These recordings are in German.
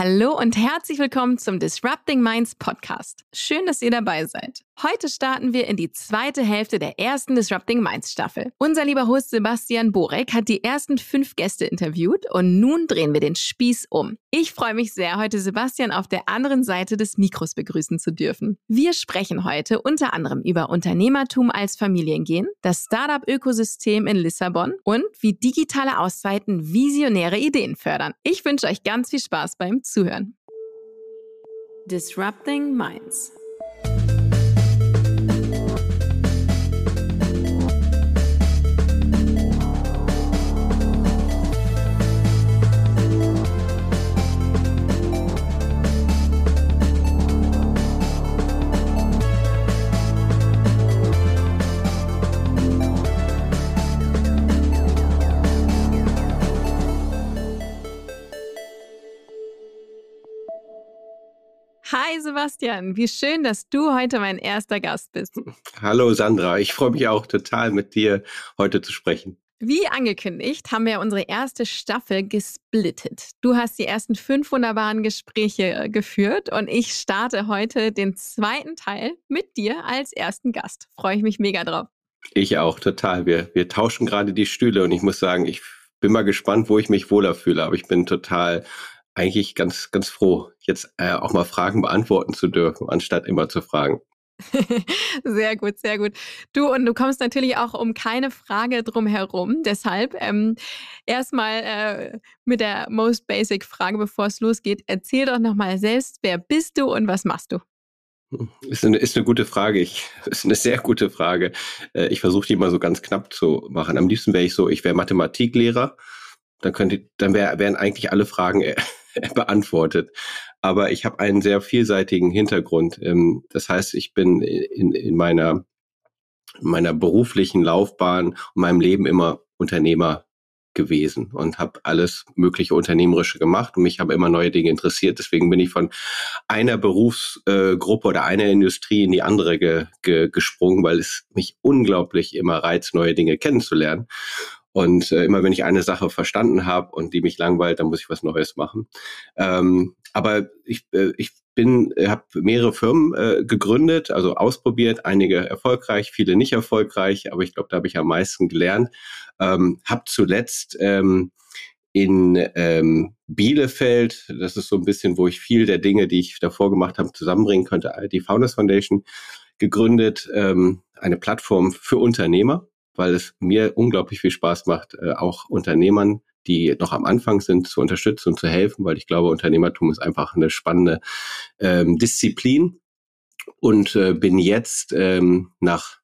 Hallo und herzlich willkommen zum Disrupting Minds Podcast. Schön, dass ihr dabei seid. Heute starten wir in die zweite Hälfte der ersten Disrupting Minds Staffel. Unser lieber Host Sebastian Borek hat die ersten fünf Gäste interviewt und nun drehen wir den Spieß um. Ich freue mich sehr, heute Sebastian auf der anderen Seite des Mikros begrüßen zu dürfen. Wir sprechen heute unter anderem über Unternehmertum als Familiengehen, das Startup-Ökosystem in Lissabon und wie digitale Auszeiten visionäre Ideen fördern. Ich wünsche euch ganz viel Spaß beim Zuhören. Disrupting Minds Hi Sebastian, wie schön, dass du heute mein erster Gast bist. Hallo Sandra, ich freue mich auch total mit dir heute zu sprechen. Wie angekündigt, haben wir unsere erste Staffel gesplittet. Du hast die ersten fünf wunderbaren Gespräche äh, geführt und ich starte heute den zweiten Teil mit dir als ersten Gast. Freue ich mich mega drauf. Ich auch, total. Wir, wir tauschen gerade die Stühle und ich muss sagen, ich bin mal gespannt, wo ich mich wohler fühle, aber ich bin total eigentlich ganz, ganz froh, jetzt äh, auch mal Fragen beantworten zu dürfen, anstatt immer zu fragen. sehr gut, sehr gut. Du, und du kommst natürlich auch um keine Frage drum herum. Deshalb ähm, erstmal äh, mit der most basic Frage, bevor es losgeht. Erzähl doch nochmal selbst, wer bist du und was machst du? Hm, ist eine, ist eine gute Frage. Ich, ist eine sehr gute Frage. Äh, ich versuche die mal so ganz knapp zu machen. Am liebsten wäre ich so, ich wäre Mathematiklehrer. Dann könnte, dann wär, wären eigentlich alle Fragen äh, beantwortet. Aber ich habe einen sehr vielseitigen Hintergrund. Ähm, das heißt, ich bin in, in meiner, meiner beruflichen Laufbahn und meinem Leben immer Unternehmer gewesen und habe alles mögliche Unternehmerische gemacht und mich haben immer neue Dinge interessiert. Deswegen bin ich von einer Berufsgruppe oder einer Industrie in die andere ge, ge, gesprungen, weil es mich unglaublich immer reizt, neue Dinge kennenzulernen. Und äh, immer wenn ich eine Sache verstanden habe und die mich langweilt, dann muss ich was Neues machen. Ähm, aber ich, äh, ich bin, äh, habe mehrere Firmen äh, gegründet, also ausprobiert, einige erfolgreich, viele nicht erfolgreich, aber ich glaube, da habe ich am meisten gelernt. Ähm, habe zuletzt ähm, in ähm, Bielefeld, das ist so ein bisschen, wo ich viel der Dinge, die ich davor gemacht habe, zusammenbringen könnte, die Founders Foundation gegründet, ähm, eine Plattform für Unternehmer weil es mir unglaublich viel Spaß macht, äh, auch Unternehmern, die noch am Anfang sind, zu unterstützen und zu helfen, weil ich glaube, Unternehmertum ist einfach eine spannende ähm, Disziplin. Und äh, bin jetzt ähm, nach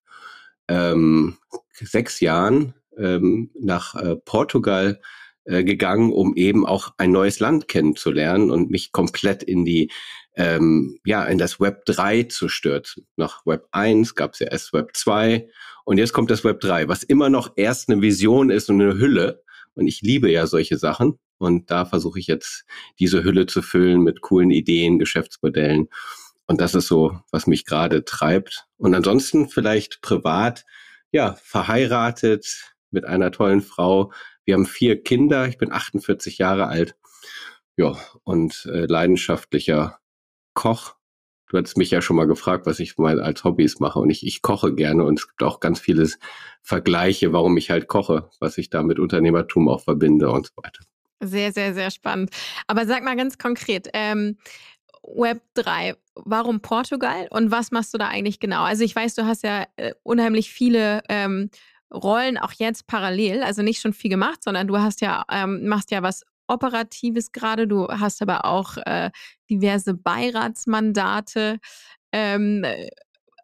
ähm, sechs Jahren ähm, nach äh, Portugal äh, gegangen, um eben auch ein neues Land kennenzulernen und mich komplett in die ähm, ja in das Web 3 zu stürzen. Nach Web 1 gab es ja erst Web 2 und jetzt kommt das Web 3, was immer noch erst eine Vision ist und eine Hülle. Und ich liebe ja solche Sachen. Und da versuche ich jetzt diese Hülle zu füllen mit coolen Ideen, Geschäftsmodellen. Und das ist so, was mich gerade treibt. Und ansonsten vielleicht privat, ja, verheiratet mit einer tollen Frau. Wir haben vier Kinder. Ich bin 48 Jahre alt. Ja, und äh, leidenschaftlicher Koch Du hattest mich ja schon mal gefragt, was ich mal als Hobbys mache und ich, ich koche gerne und es gibt auch ganz viele Vergleiche, warum ich halt koche, was ich da mit Unternehmertum auch verbinde und so weiter. Sehr, sehr, sehr spannend. Aber sag mal ganz konkret, ähm, Web 3, warum Portugal und was machst du da eigentlich genau? Also ich weiß, du hast ja äh, unheimlich viele ähm, Rollen auch jetzt parallel, also nicht schon viel gemacht, sondern du hast ja, ähm, machst ja was Operatives gerade. Du hast aber auch äh, diverse Beiratsmandate. Ähm, äh,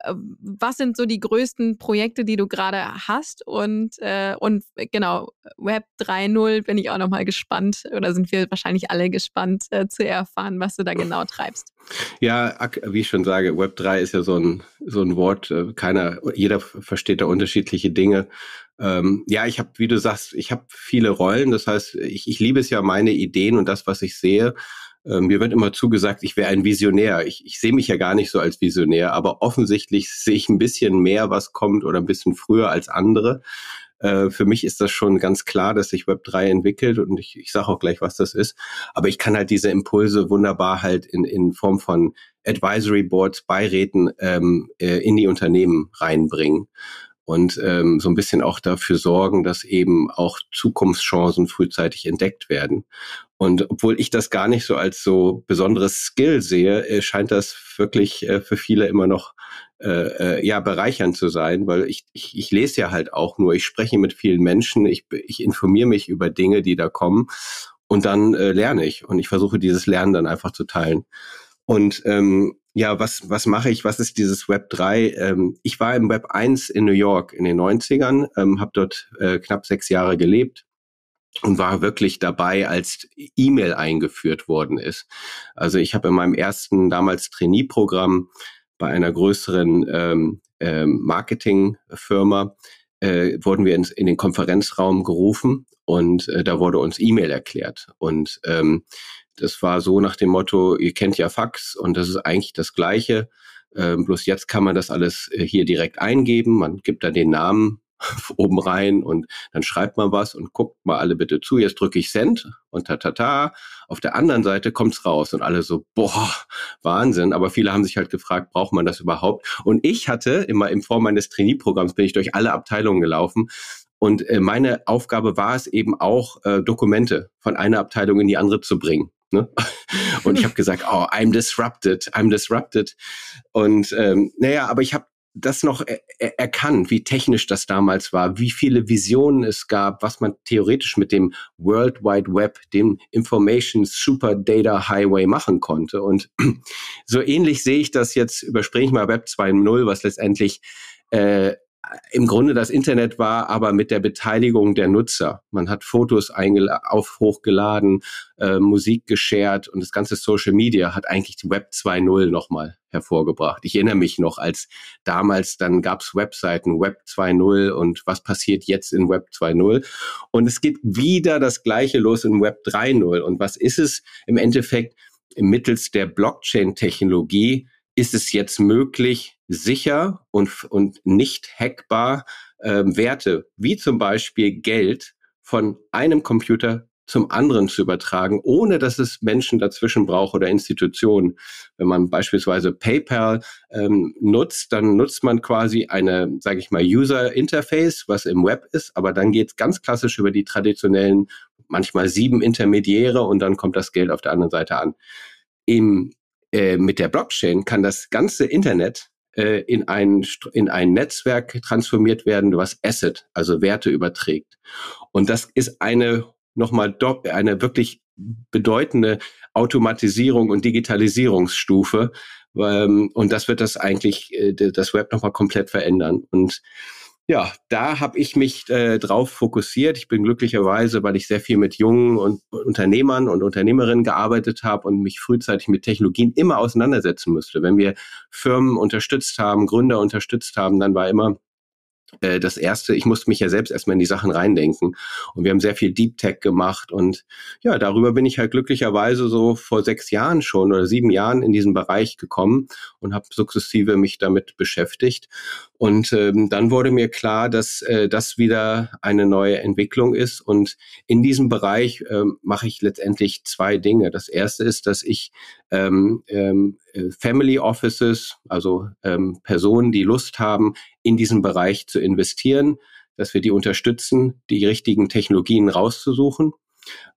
was sind so die größten Projekte, die du gerade hast? Und, äh, und genau, Web 3.0 bin ich auch nochmal gespannt oder sind wir wahrscheinlich alle gespannt äh, zu erfahren, was du da genau treibst. Ja, wie ich schon sage, Web 3 ist ja so ein, so ein Wort, äh, keiner, jeder versteht da unterschiedliche Dinge. Ähm, ja, ich habe, wie du sagst, ich habe viele Rollen. Das heißt, ich, ich liebe es ja, meine Ideen und das, was ich sehe. Ähm, mir wird immer zugesagt, ich wäre ein Visionär. Ich, ich sehe mich ja gar nicht so als Visionär, aber offensichtlich sehe ich ein bisschen mehr, was kommt oder ein bisschen früher als andere. Äh, für mich ist das schon ganz klar, dass sich Web 3 entwickelt und ich, ich sage auch gleich, was das ist. Aber ich kann halt diese Impulse wunderbar halt in, in Form von Advisory Boards, Beiräten ähm, äh, in die Unternehmen reinbringen und ähm, so ein bisschen auch dafür sorgen, dass eben auch Zukunftschancen frühzeitig entdeckt werden. Und obwohl ich das gar nicht so als so besonderes Skill sehe, äh, scheint das wirklich äh, für viele immer noch äh, äh, ja bereichernd zu sein, weil ich, ich, ich lese ja halt auch nur, ich spreche mit vielen Menschen, ich, ich informiere mich über Dinge, die da kommen und dann äh, lerne ich und ich versuche dieses Lernen dann einfach zu teilen. Und ähm, ja, was, was mache ich? Was ist dieses Web 3? Ähm, ich war im Web 1 in New York in den 90ern, ähm, habe dort äh, knapp sechs Jahre gelebt und war wirklich dabei, als E-Mail eingeführt worden ist. Also ich habe in meinem ersten damals Trainee-Programm bei einer größeren ähm, ähm, Marketingfirma äh, wurden wir ins, in den Konferenzraum gerufen und äh, da wurde uns E-Mail erklärt. Und ähm, das war so nach dem Motto, ihr kennt ja Fax und das ist eigentlich das Gleiche. Ähm, bloß jetzt kann man das alles äh, hier direkt eingeben. Man gibt da den Namen oben rein und dann schreibt man was und guckt mal alle bitte zu. Jetzt drücke ich Send und ta ta ta. Auf der anderen Seite kommt's raus und alle so, boah, Wahnsinn. Aber viele haben sich halt gefragt, braucht man das überhaupt? Und ich hatte immer in Form meines Trainee-Programms bin ich durch alle Abteilungen gelaufen und äh, meine Aufgabe war es eben auch, äh, Dokumente von einer Abteilung in die andere zu bringen. Ne? Und ich habe gesagt, oh, I'm disrupted, I'm disrupted. Und ähm, naja, aber ich habe das noch er erkannt, wie technisch das damals war, wie viele Visionen es gab, was man theoretisch mit dem World Wide Web, dem Information Super Data Highway machen konnte. Und so ähnlich sehe ich das jetzt, überspringe ich mal Web 2.0, was letztendlich äh, im Grunde das Internet war, aber mit der Beteiligung der Nutzer. Man hat Fotos auf hochgeladen, äh, Musik geshared und das ganze Social Media hat eigentlich die Web 2.0 nochmal hervorgebracht. Ich erinnere mich noch, als damals dann gab's Webseiten Web 2.0 und was passiert jetzt in Web 2.0 und es geht wieder das gleiche los in Web 3.0 und was ist es im Endeffekt mittels der Blockchain-Technologie ist es jetzt möglich, sicher und, und nicht hackbar äh, Werte, wie zum Beispiel Geld, von einem Computer zum anderen zu übertragen, ohne dass es Menschen dazwischen braucht oder Institutionen. Wenn man beispielsweise PayPal ähm, nutzt, dann nutzt man quasi eine, sage ich mal, User Interface, was im Web ist, aber dann geht es ganz klassisch über die traditionellen, manchmal sieben Intermediäre und dann kommt das Geld auf der anderen Seite an. Im äh, mit der Blockchain kann das ganze Internet äh, in, ein, in ein Netzwerk transformiert werden, was Asset, also Werte überträgt. Und das ist eine nochmal eine wirklich bedeutende Automatisierung und Digitalisierungsstufe. Ähm, und das wird das eigentlich, äh, das Web nochmal komplett verändern. Und ja, da habe ich mich äh, drauf fokussiert. Ich bin glücklicherweise, weil ich sehr viel mit jungen und Unternehmern und Unternehmerinnen gearbeitet habe und mich frühzeitig mit Technologien immer auseinandersetzen musste. Wenn wir Firmen unterstützt haben, Gründer unterstützt haben, dann war immer äh, das erste, ich musste mich ja selbst erstmal in die Sachen reindenken. Und wir haben sehr viel Deep Tech gemacht. Und ja, darüber bin ich halt glücklicherweise so vor sechs Jahren schon oder sieben Jahren in diesen Bereich gekommen und habe sukzessive mich damit beschäftigt. Und ähm, dann wurde mir klar, dass äh, das wieder eine neue Entwicklung ist. Und in diesem Bereich ähm, mache ich letztendlich zwei Dinge. Das erste ist, dass ich ähm, ähm, äh, Family Offices, also ähm, Personen, die Lust haben, in diesen Bereich zu investieren, dass wir die unterstützen, die richtigen Technologien rauszusuchen.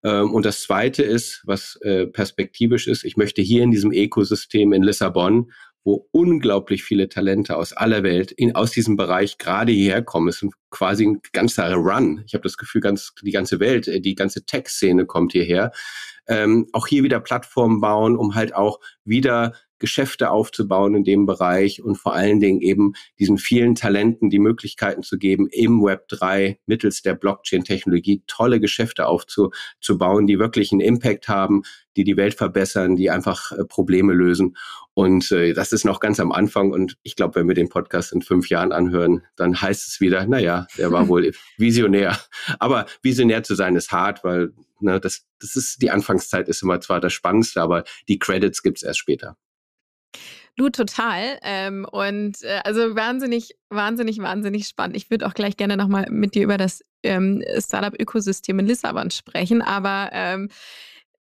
Ähm, und das Zweite ist, was äh, perspektivisch ist, ich möchte hier in diesem Ökosystem in Lissabon wo unglaublich viele Talente aus aller Welt in, aus diesem Bereich gerade hierher kommen. Es ist quasi ein ganzer Run. Ich habe das Gefühl, ganz die ganze Welt, äh, die ganze Tech-Szene kommt hierher. Ähm, auch hier wieder Plattformen bauen, um halt auch wieder Geschäfte aufzubauen in dem Bereich und vor allen Dingen eben diesen vielen Talenten die Möglichkeiten zu geben, im Web 3 mittels der Blockchain-Technologie tolle Geschäfte aufzubauen, die wirklich einen Impact haben, die die Welt verbessern, die einfach äh, Probleme lösen. Und äh, das ist noch ganz am Anfang. Und ich glaube, wenn wir den Podcast in fünf Jahren anhören, dann heißt es wieder, naja, der war wohl visionär. Aber visionär zu sein ist hart, weil ne, das, das ist die Anfangszeit ist immer zwar das Spannendste, aber die Credits gibt's erst später. Du total. Ähm, und äh, also wahnsinnig, wahnsinnig, wahnsinnig spannend. Ich würde auch gleich gerne nochmal mit dir über das ähm, Startup-Ökosystem in Lissabon sprechen, aber ähm,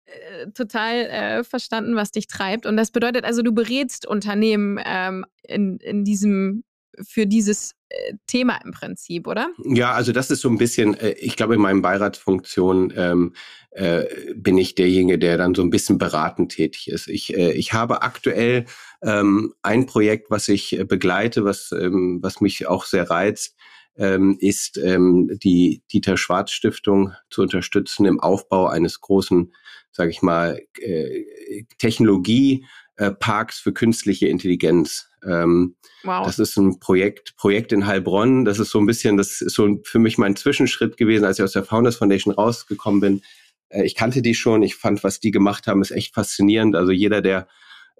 äh, total äh, verstanden, was dich treibt. Und das bedeutet also, du berätst Unternehmen ähm, in, in diesem für dieses äh, Thema im Prinzip, oder? Ja, also das ist so ein bisschen, äh, ich glaube, in meinem Beiratsfunktion ähm, äh, bin ich derjenige, der dann so ein bisschen beratend tätig ist. Ich, äh, ich habe aktuell ähm, ein Projekt, was ich äh, begleite, was, ähm, was mich auch sehr reizt, ähm, ist ähm, die Dieter Schwarz Stiftung zu unterstützen im Aufbau eines großen, sage ich mal, äh, Technologieparks für künstliche Intelligenz. Ähm, wow. Das ist ein Projekt, Projekt in Heilbronn. Das ist so ein bisschen, das ist so für mich mein Zwischenschritt gewesen, als ich aus der Founders Foundation rausgekommen bin. Äh, ich kannte die schon. Ich fand, was die gemacht haben, ist echt faszinierend. Also jeder, der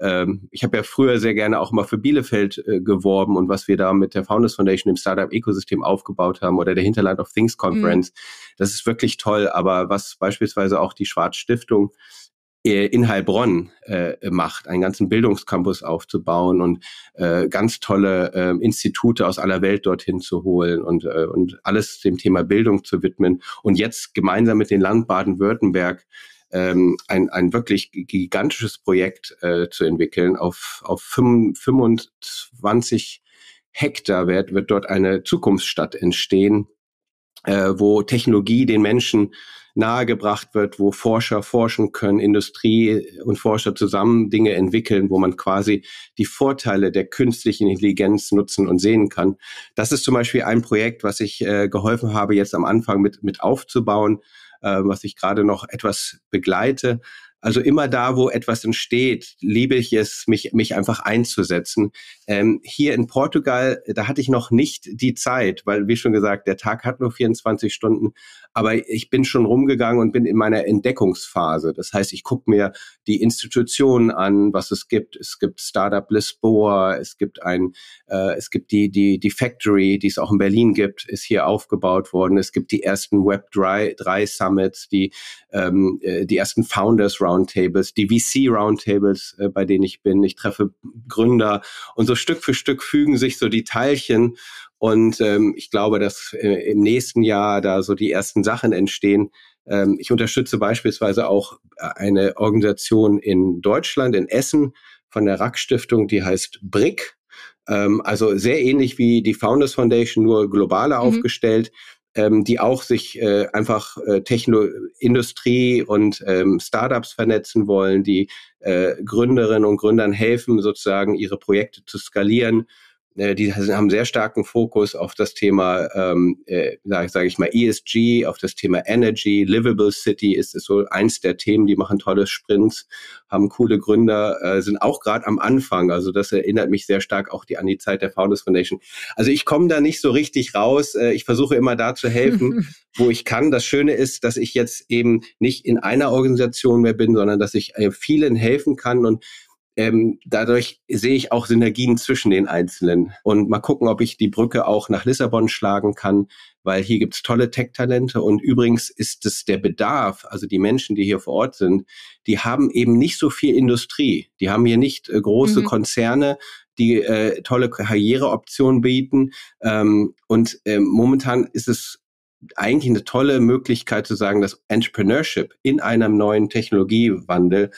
ähm, ich habe ja früher sehr gerne auch mal für Bielefeld äh, geworben und was wir da mit der Founders Foundation im Startup-Ökosystem aufgebaut haben oder der Hinterland of Things Conference, mhm. das ist wirklich toll. Aber was beispielsweise auch die Schwarz Stiftung in Heilbronn äh, macht, einen ganzen Bildungscampus aufzubauen und äh, ganz tolle äh, Institute aus aller Welt dorthin zu holen und, äh, und alles dem Thema Bildung zu widmen. Und jetzt gemeinsam mit dem Land Baden-Württemberg ähm, ein, ein wirklich gigantisches Projekt äh, zu entwickeln. Auf, auf 25 Hektar wird, wird dort eine Zukunftsstadt entstehen, äh, wo Technologie den Menschen nahegebracht wird, wo Forscher forschen können, Industrie und Forscher zusammen Dinge entwickeln, wo man quasi die Vorteile der künstlichen Intelligenz nutzen und sehen kann. Das ist zum Beispiel ein Projekt, was ich äh, geholfen habe, jetzt am Anfang mit, mit aufzubauen äh, was ich gerade noch etwas begleite. Also immer da, wo etwas entsteht, liebe ich es, mich, mich einfach einzusetzen. Ähm, hier in Portugal, da hatte ich noch nicht die Zeit, weil, wie schon gesagt, der Tag hat nur 24 Stunden. Aber ich bin schon rumgegangen und bin in meiner Entdeckungsphase. Das heißt, ich gucke mir die Institutionen an, was es gibt. Es gibt Startup Lisboa, es gibt ein, äh, es gibt die, die, die Factory, die es auch in Berlin gibt, ist hier aufgebaut worden. Es gibt die ersten Web 3, 3 Summits, die, ähm, äh, die ersten Founders Roundtables, die VC Roundtables, äh, bei denen ich bin. Ich treffe Gründer und so Stück für Stück fügen sich so die Teilchen und ähm, ich glaube, dass äh, im nächsten Jahr da so die ersten Sachen entstehen. Ähm, ich unterstütze beispielsweise auch eine Organisation in Deutschland, in Essen, von der RAK-Stiftung, die heißt BRIC. Ähm, also sehr ähnlich wie die Founders Foundation, nur globaler mhm. aufgestellt ähm, die auch sich äh, einfach äh, Techno Industrie und ähm, Startups vernetzen wollen, die äh, Gründerinnen und Gründern helfen, sozusagen ihre Projekte zu skalieren die haben sehr starken Fokus auf das Thema, ähm, äh, sage sag ich mal, ESG, auf das Thema Energy, Livable City ist, ist so eins der Themen, die machen tolle Sprints, haben coole Gründer, äh, sind auch gerade am Anfang. Also das erinnert mich sehr stark auch die, an die Zeit der Founders Foundation. Also ich komme da nicht so richtig raus. Äh, ich versuche immer da zu helfen, wo ich kann. Das Schöne ist, dass ich jetzt eben nicht in einer Organisation mehr bin, sondern dass ich äh, vielen helfen kann und ähm, dadurch sehe ich auch Synergien zwischen den Einzelnen. Und mal gucken, ob ich die Brücke auch nach Lissabon schlagen kann, weil hier gibt's tolle Tech-Talente. Und übrigens ist es der Bedarf, also die Menschen, die hier vor Ort sind, die haben eben nicht so viel Industrie. Die haben hier nicht äh, große mhm. Konzerne, die äh, tolle Karriereoptionen bieten. Ähm, und ähm, momentan ist es eigentlich eine tolle Möglichkeit zu sagen, dass Entrepreneurship in einem neuen Technologiewandel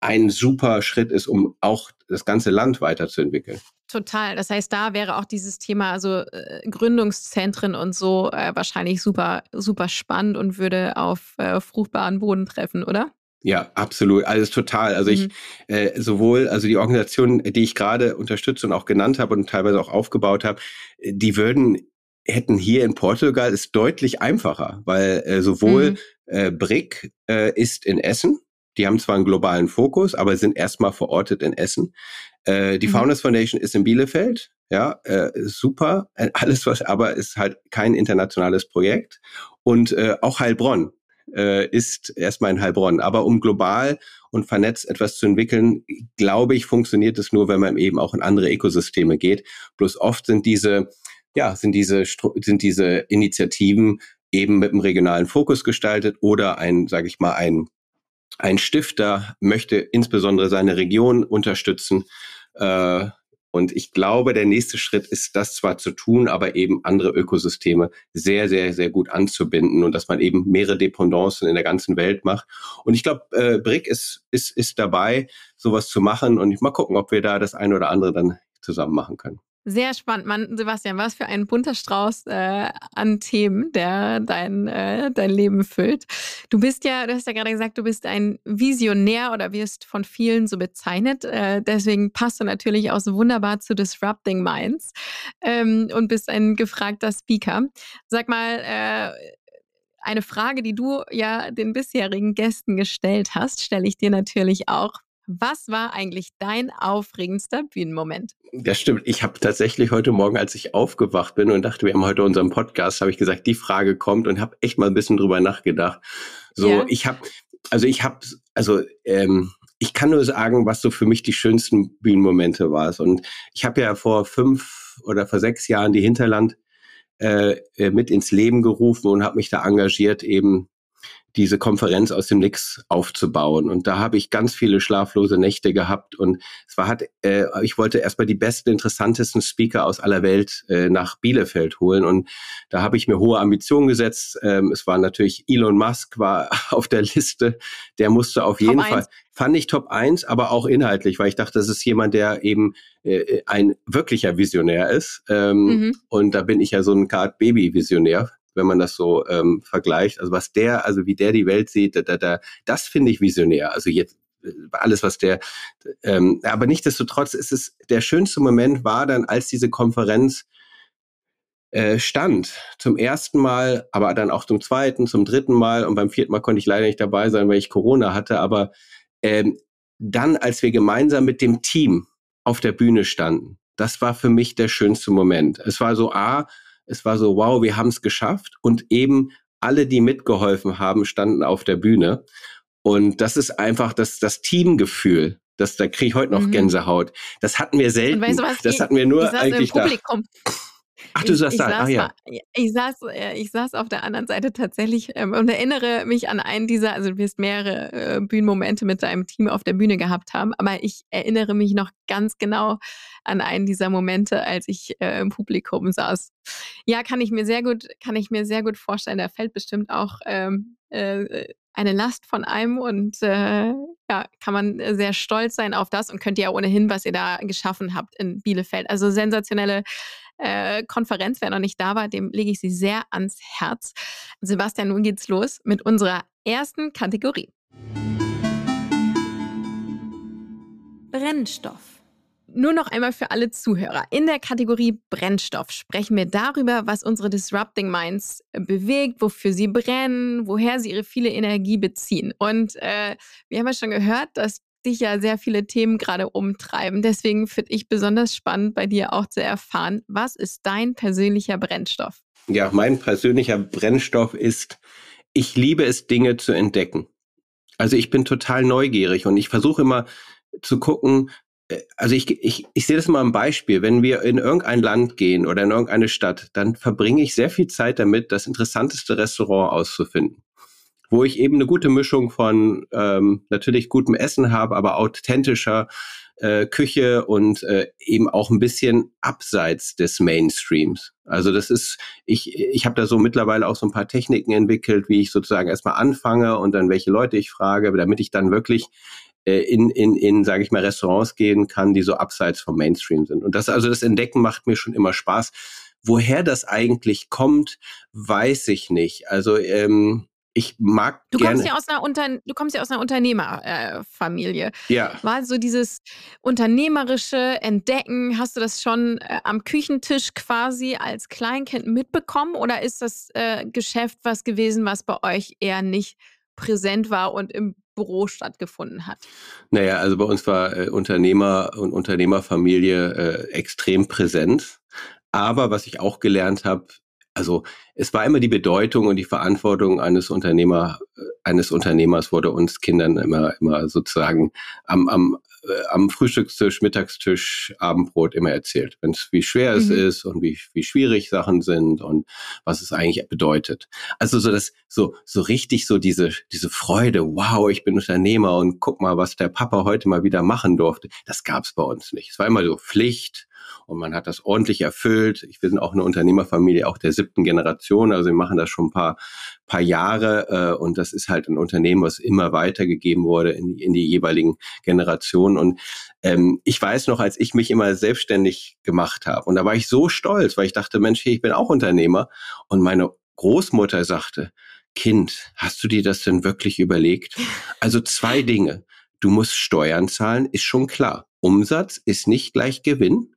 ein super Schritt ist, um auch das ganze Land weiterzuentwickeln. Total. Das heißt, da wäre auch dieses Thema, also äh, Gründungszentren und so äh, wahrscheinlich super, super spannend und würde auf äh, fruchtbaren Boden treffen, oder? Ja, absolut. Alles total. Also mhm. ich äh, sowohl, also die Organisationen, die ich gerade unterstütze und auch genannt habe und teilweise auch aufgebaut habe, die würden hätten hier in Portugal ist deutlich einfacher, weil äh, sowohl mhm. äh, BRIC äh, ist in Essen, die haben zwar einen globalen Fokus, aber sind erstmal verortet in Essen. Äh, die mhm. Founders Foundation ist in Bielefeld. Ja, äh, super. Äh, alles was, aber ist halt kein internationales Projekt. Und äh, auch Heilbronn äh, ist erstmal in Heilbronn. Aber um global und vernetzt etwas zu entwickeln, glaube ich, funktioniert es nur, wenn man eben auch in andere Ökosysteme geht. Bloß oft sind diese, ja, sind diese, sind diese Initiativen eben mit einem regionalen Fokus gestaltet oder ein, sage ich mal, ein ein Stifter möchte insbesondere seine Region unterstützen Äh, und ich glaube, der nächste Schritt ist, das zwar zu tun, aber eben andere Ökosysteme sehr, sehr, sehr gut anzubinden und dass man eben mehrere Dependancen in der ganzen Welt macht. Und ich glaube, äh, Brick ist, ist, ist dabei, sowas zu machen. Und mal gucken, ob wir da das eine oder andere dann zusammen machen können. Sehr spannend, Mann. Sebastian, was für ein bunter Strauß äh, an Themen, der dein, äh, dein Leben füllt. Du bist ja, du hast ja gerade gesagt, du bist ein Visionär oder wirst von vielen so bezeichnet. Äh, deswegen passt du natürlich auch so wunderbar zu Disrupting Minds ähm, und bist ein gefragter Speaker. Sag mal, äh, eine Frage, die du ja den bisherigen Gästen gestellt hast, stelle ich dir natürlich auch. Was war eigentlich dein aufregendster Bühnenmoment? Ja, stimmt. Ich habe tatsächlich heute Morgen, als ich aufgewacht bin und dachte, wir haben heute unseren Podcast, habe ich gesagt, die Frage kommt und habe echt mal ein bisschen drüber nachgedacht. So, ja. ich habe, also ich habe, also ähm, ich kann nur sagen, was so für mich die schönsten Bühnenmomente war. Und ich habe ja vor fünf oder vor sechs Jahren die Hinterland äh, äh mit ins Leben gerufen und habe mich da engagiert, eben diese Konferenz aus dem Nix aufzubauen. Und da habe ich ganz viele schlaflose Nächte gehabt. Und es war hat, äh, ich wollte erstmal die besten, interessantesten Speaker aus aller Welt äh, nach Bielefeld holen. Und da habe ich mir hohe Ambitionen gesetzt. Ähm, es war natürlich Elon Musk war auf der Liste. Der musste auf jeden Fall, fand ich Top 1, aber auch inhaltlich, weil ich dachte, das ist jemand, der eben äh, ein wirklicher Visionär ist. Ähm, mhm. Und da bin ich ja so ein Card Baby Visionär wenn man das so ähm, vergleicht. Also was der, also wie der die Welt sieht, da, da, da, das finde ich visionär. Also jetzt äh, alles, was der, ähm, aber nichtsdestotrotz ist es, der schönste Moment war dann, als diese Konferenz äh, stand. Zum ersten Mal, aber dann auch zum zweiten, zum dritten Mal und beim vierten Mal konnte ich leider nicht dabei sein, weil ich Corona hatte, aber ähm, dann, als wir gemeinsam mit dem Team auf der Bühne standen, das war für mich der schönste Moment. Es war so, A, es war so, wow, wir haben es geschafft. Und eben alle, die mitgeholfen haben, standen auf der Bühne. Und das ist einfach das, das Teamgefühl. Das, da kriege ich heute noch mhm. Gänsehaut. Das hatten wir selten. Weißt du das hatten wir nur eigentlich da. Ach, du saßt da. Ach ja. Ich saß, äh, ich saß auf der anderen Seite tatsächlich ähm, und erinnere mich an einen dieser, also du wirst mehrere äh, Bühnenmomente mit deinem Team auf der Bühne gehabt haben, aber ich erinnere mich noch ganz genau an einen dieser Momente, als ich äh, im Publikum saß. Ja, kann ich mir sehr gut, kann ich mir sehr gut vorstellen. Da fällt bestimmt auch ähm, äh, eine Last von einem und äh, ja, kann man sehr stolz sein auf das und könnt ihr ja ohnehin, was ihr da geschaffen habt in Bielefeld. Also sensationelle äh, Konferenz. Wer noch nicht da war, dem lege ich sie sehr ans Herz. Sebastian, nun geht's los mit unserer ersten Kategorie. Brennstoff. Nur noch einmal für alle Zuhörer. In der Kategorie Brennstoff sprechen wir darüber, was unsere Disrupting Minds bewegt, wofür sie brennen, woher sie ihre viele Energie beziehen. Und äh, wir haben ja schon gehört, dass dich ja sehr viele Themen gerade umtreiben. Deswegen finde ich besonders spannend, bei dir auch zu erfahren, was ist dein persönlicher Brennstoff? Ja, mein persönlicher Brennstoff ist, ich liebe es, Dinge zu entdecken. Also ich bin total neugierig und ich versuche immer zu gucken, äh, also ich, ich, ich sehe das mal am Beispiel. Wenn wir in irgendein Land gehen oder in irgendeine Stadt, dann verbringe ich sehr viel Zeit damit, das interessanteste Restaurant auszufinden. Wo ich eben eine gute Mischung von ähm, natürlich gutem Essen habe, aber authentischer äh, Küche und äh, eben auch ein bisschen abseits des Mainstreams. Also das ist, ich, ich habe da so mittlerweile auch so ein paar Techniken entwickelt, wie ich sozusagen erstmal anfange und dann welche Leute ich frage, damit ich dann wirklich äh, in, in, in sage ich mal, Restaurants gehen kann, die so abseits vom Mainstream sind. Und das, also das Entdecken macht mir schon immer Spaß. Woher das eigentlich kommt, weiß ich nicht. Also ähm, ich mag du gerne. Kommst ja aus einer Unter du kommst ja aus einer Unternehmerfamilie. Äh, ja. War so dieses unternehmerische Entdecken, hast du das schon äh, am Küchentisch quasi als Kleinkind mitbekommen oder ist das äh, Geschäft was gewesen, was bei euch eher nicht präsent war und im Büro stattgefunden hat? Naja, also bei uns war äh, Unternehmer und Unternehmerfamilie äh, extrem präsent. Aber was ich auch gelernt habe, also es war immer die Bedeutung und die Verantwortung eines Unternehmer, äh, eines Unternehmers wurde uns Kindern immer, immer sozusagen am, am äh, am Frühstückstisch, Mittagstisch, Abendbrot immer erzählt, wenn es wie schwer mhm. es ist und wie, wie schwierig Sachen sind und was es eigentlich bedeutet. Also so das so so richtig so diese diese Freude, wow, ich bin Unternehmer und guck mal, was der Papa heute mal wieder machen durfte. Das gab's bei uns nicht. Es war immer so Pflicht und man hat das ordentlich erfüllt. Ich bin auch eine Unternehmerfamilie, auch der siebten Generation, also wir machen das schon ein paar, paar Jahre äh, und das ist halt ein Unternehmen, was immer weitergegeben wurde in, in die jeweiligen Generationen. Und ähm, ich weiß noch, als ich mich immer selbstständig gemacht habe und da war ich so stolz, weil ich dachte, Mensch, ich bin auch Unternehmer und meine Großmutter sagte, Kind, hast du dir das denn wirklich überlegt? Also zwei Dinge. Du musst Steuern zahlen, ist schon klar. Umsatz ist nicht gleich Gewinn.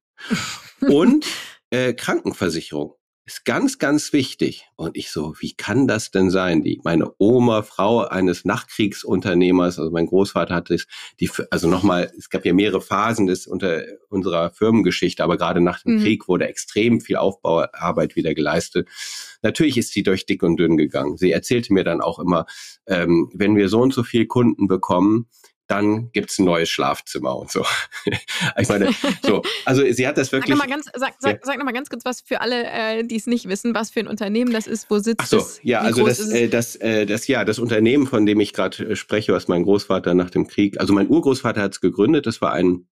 Und äh, Krankenversicherung ist ganz, ganz wichtig. Und ich so, wie kann das denn sein? Die, meine Oma, Frau eines Nachkriegsunternehmers, also mein Großvater hatte es, die, also nochmal, es gab ja mehrere Phasen des unter unserer Firmengeschichte, aber gerade nach dem mhm. Krieg wurde extrem viel Aufbauarbeit wieder geleistet. Natürlich ist sie durch dick und dünn gegangen. Sie erzählte mir dann auch immer, ähm, wenn wir so und so viel Kunden bekommen, dann gibt's ein neues Schlafzimmer und so. ich meine, so, also sie hat das wirklich. Sag nochmal ganz, sag, sag, ja. sag noch ganz kurz was für alle, äh, die es nicht wissen, was für ein Unternehmen das ist, wo sitzt Ach so, es? ja, also das, äh, das, äh, das, ja, das Unternehmen, von dem ich gerade äh, spreche, was mein Großvater nach dem Krieg, also mein Urgroßvater hat es gegründet, das war ein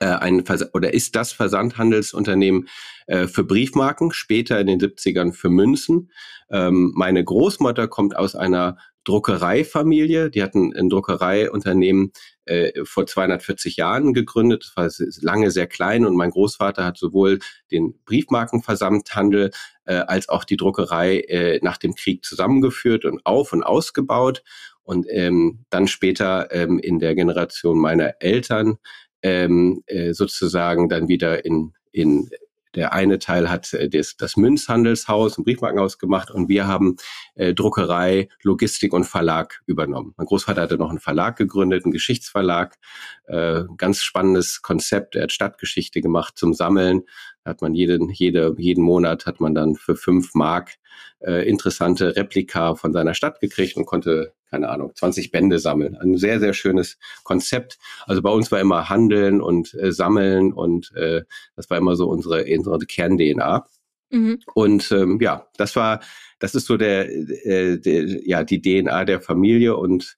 äh, ein Vers oder ist das Versandhandelsunternehmen äh, für Briefmarken, später in den 70ern für Münzen. Ähm, meine Großmutter kommt aus einer Druckereifamilie. Die hatten ein Druckereiunternehmen äh, vor 240 Jahren gegründet. Das war lange sehr klein und mein Großvater hat sowohl den Briefmarkenversandhandel äh, als auch die Druckerei äh, nach dem Krieg zusammengeführt und auf und ausgebaut. Und ähm, dann später ähm, in der Generation meiner Eltern ähm, äh, sozusagen dann wieder in, in der eine Teil hat äh, das, das Münzhandelshaus, ein Briefmarkenhaus gemacht und wir haben äh, Druckerei, Logistik und Verlag übernommen. Mein Großvater hatte noch einen Verlag gegründet, einen Geschichtsverlag. Äh, ganz spannendes Konzept. Er hat Stadtgeschichte gemacht zum Sammeln. Hat man jeden, jede, jeden Monat hat man dann für fünf Mark äh, interessante Replika von seiner Stadt gekriegt und konnte keine Ahnung, 20 Bände sammeln. Ein sehr, sehr schönes Konzept. Also bei uns war immer Handeln und äh, Sammeln und äh, das war immer so unsere, unsere Kern-DNA. Mhm. Und ähm, ja, das war, das ist so der, äh, der, ja, die DNA der Familie und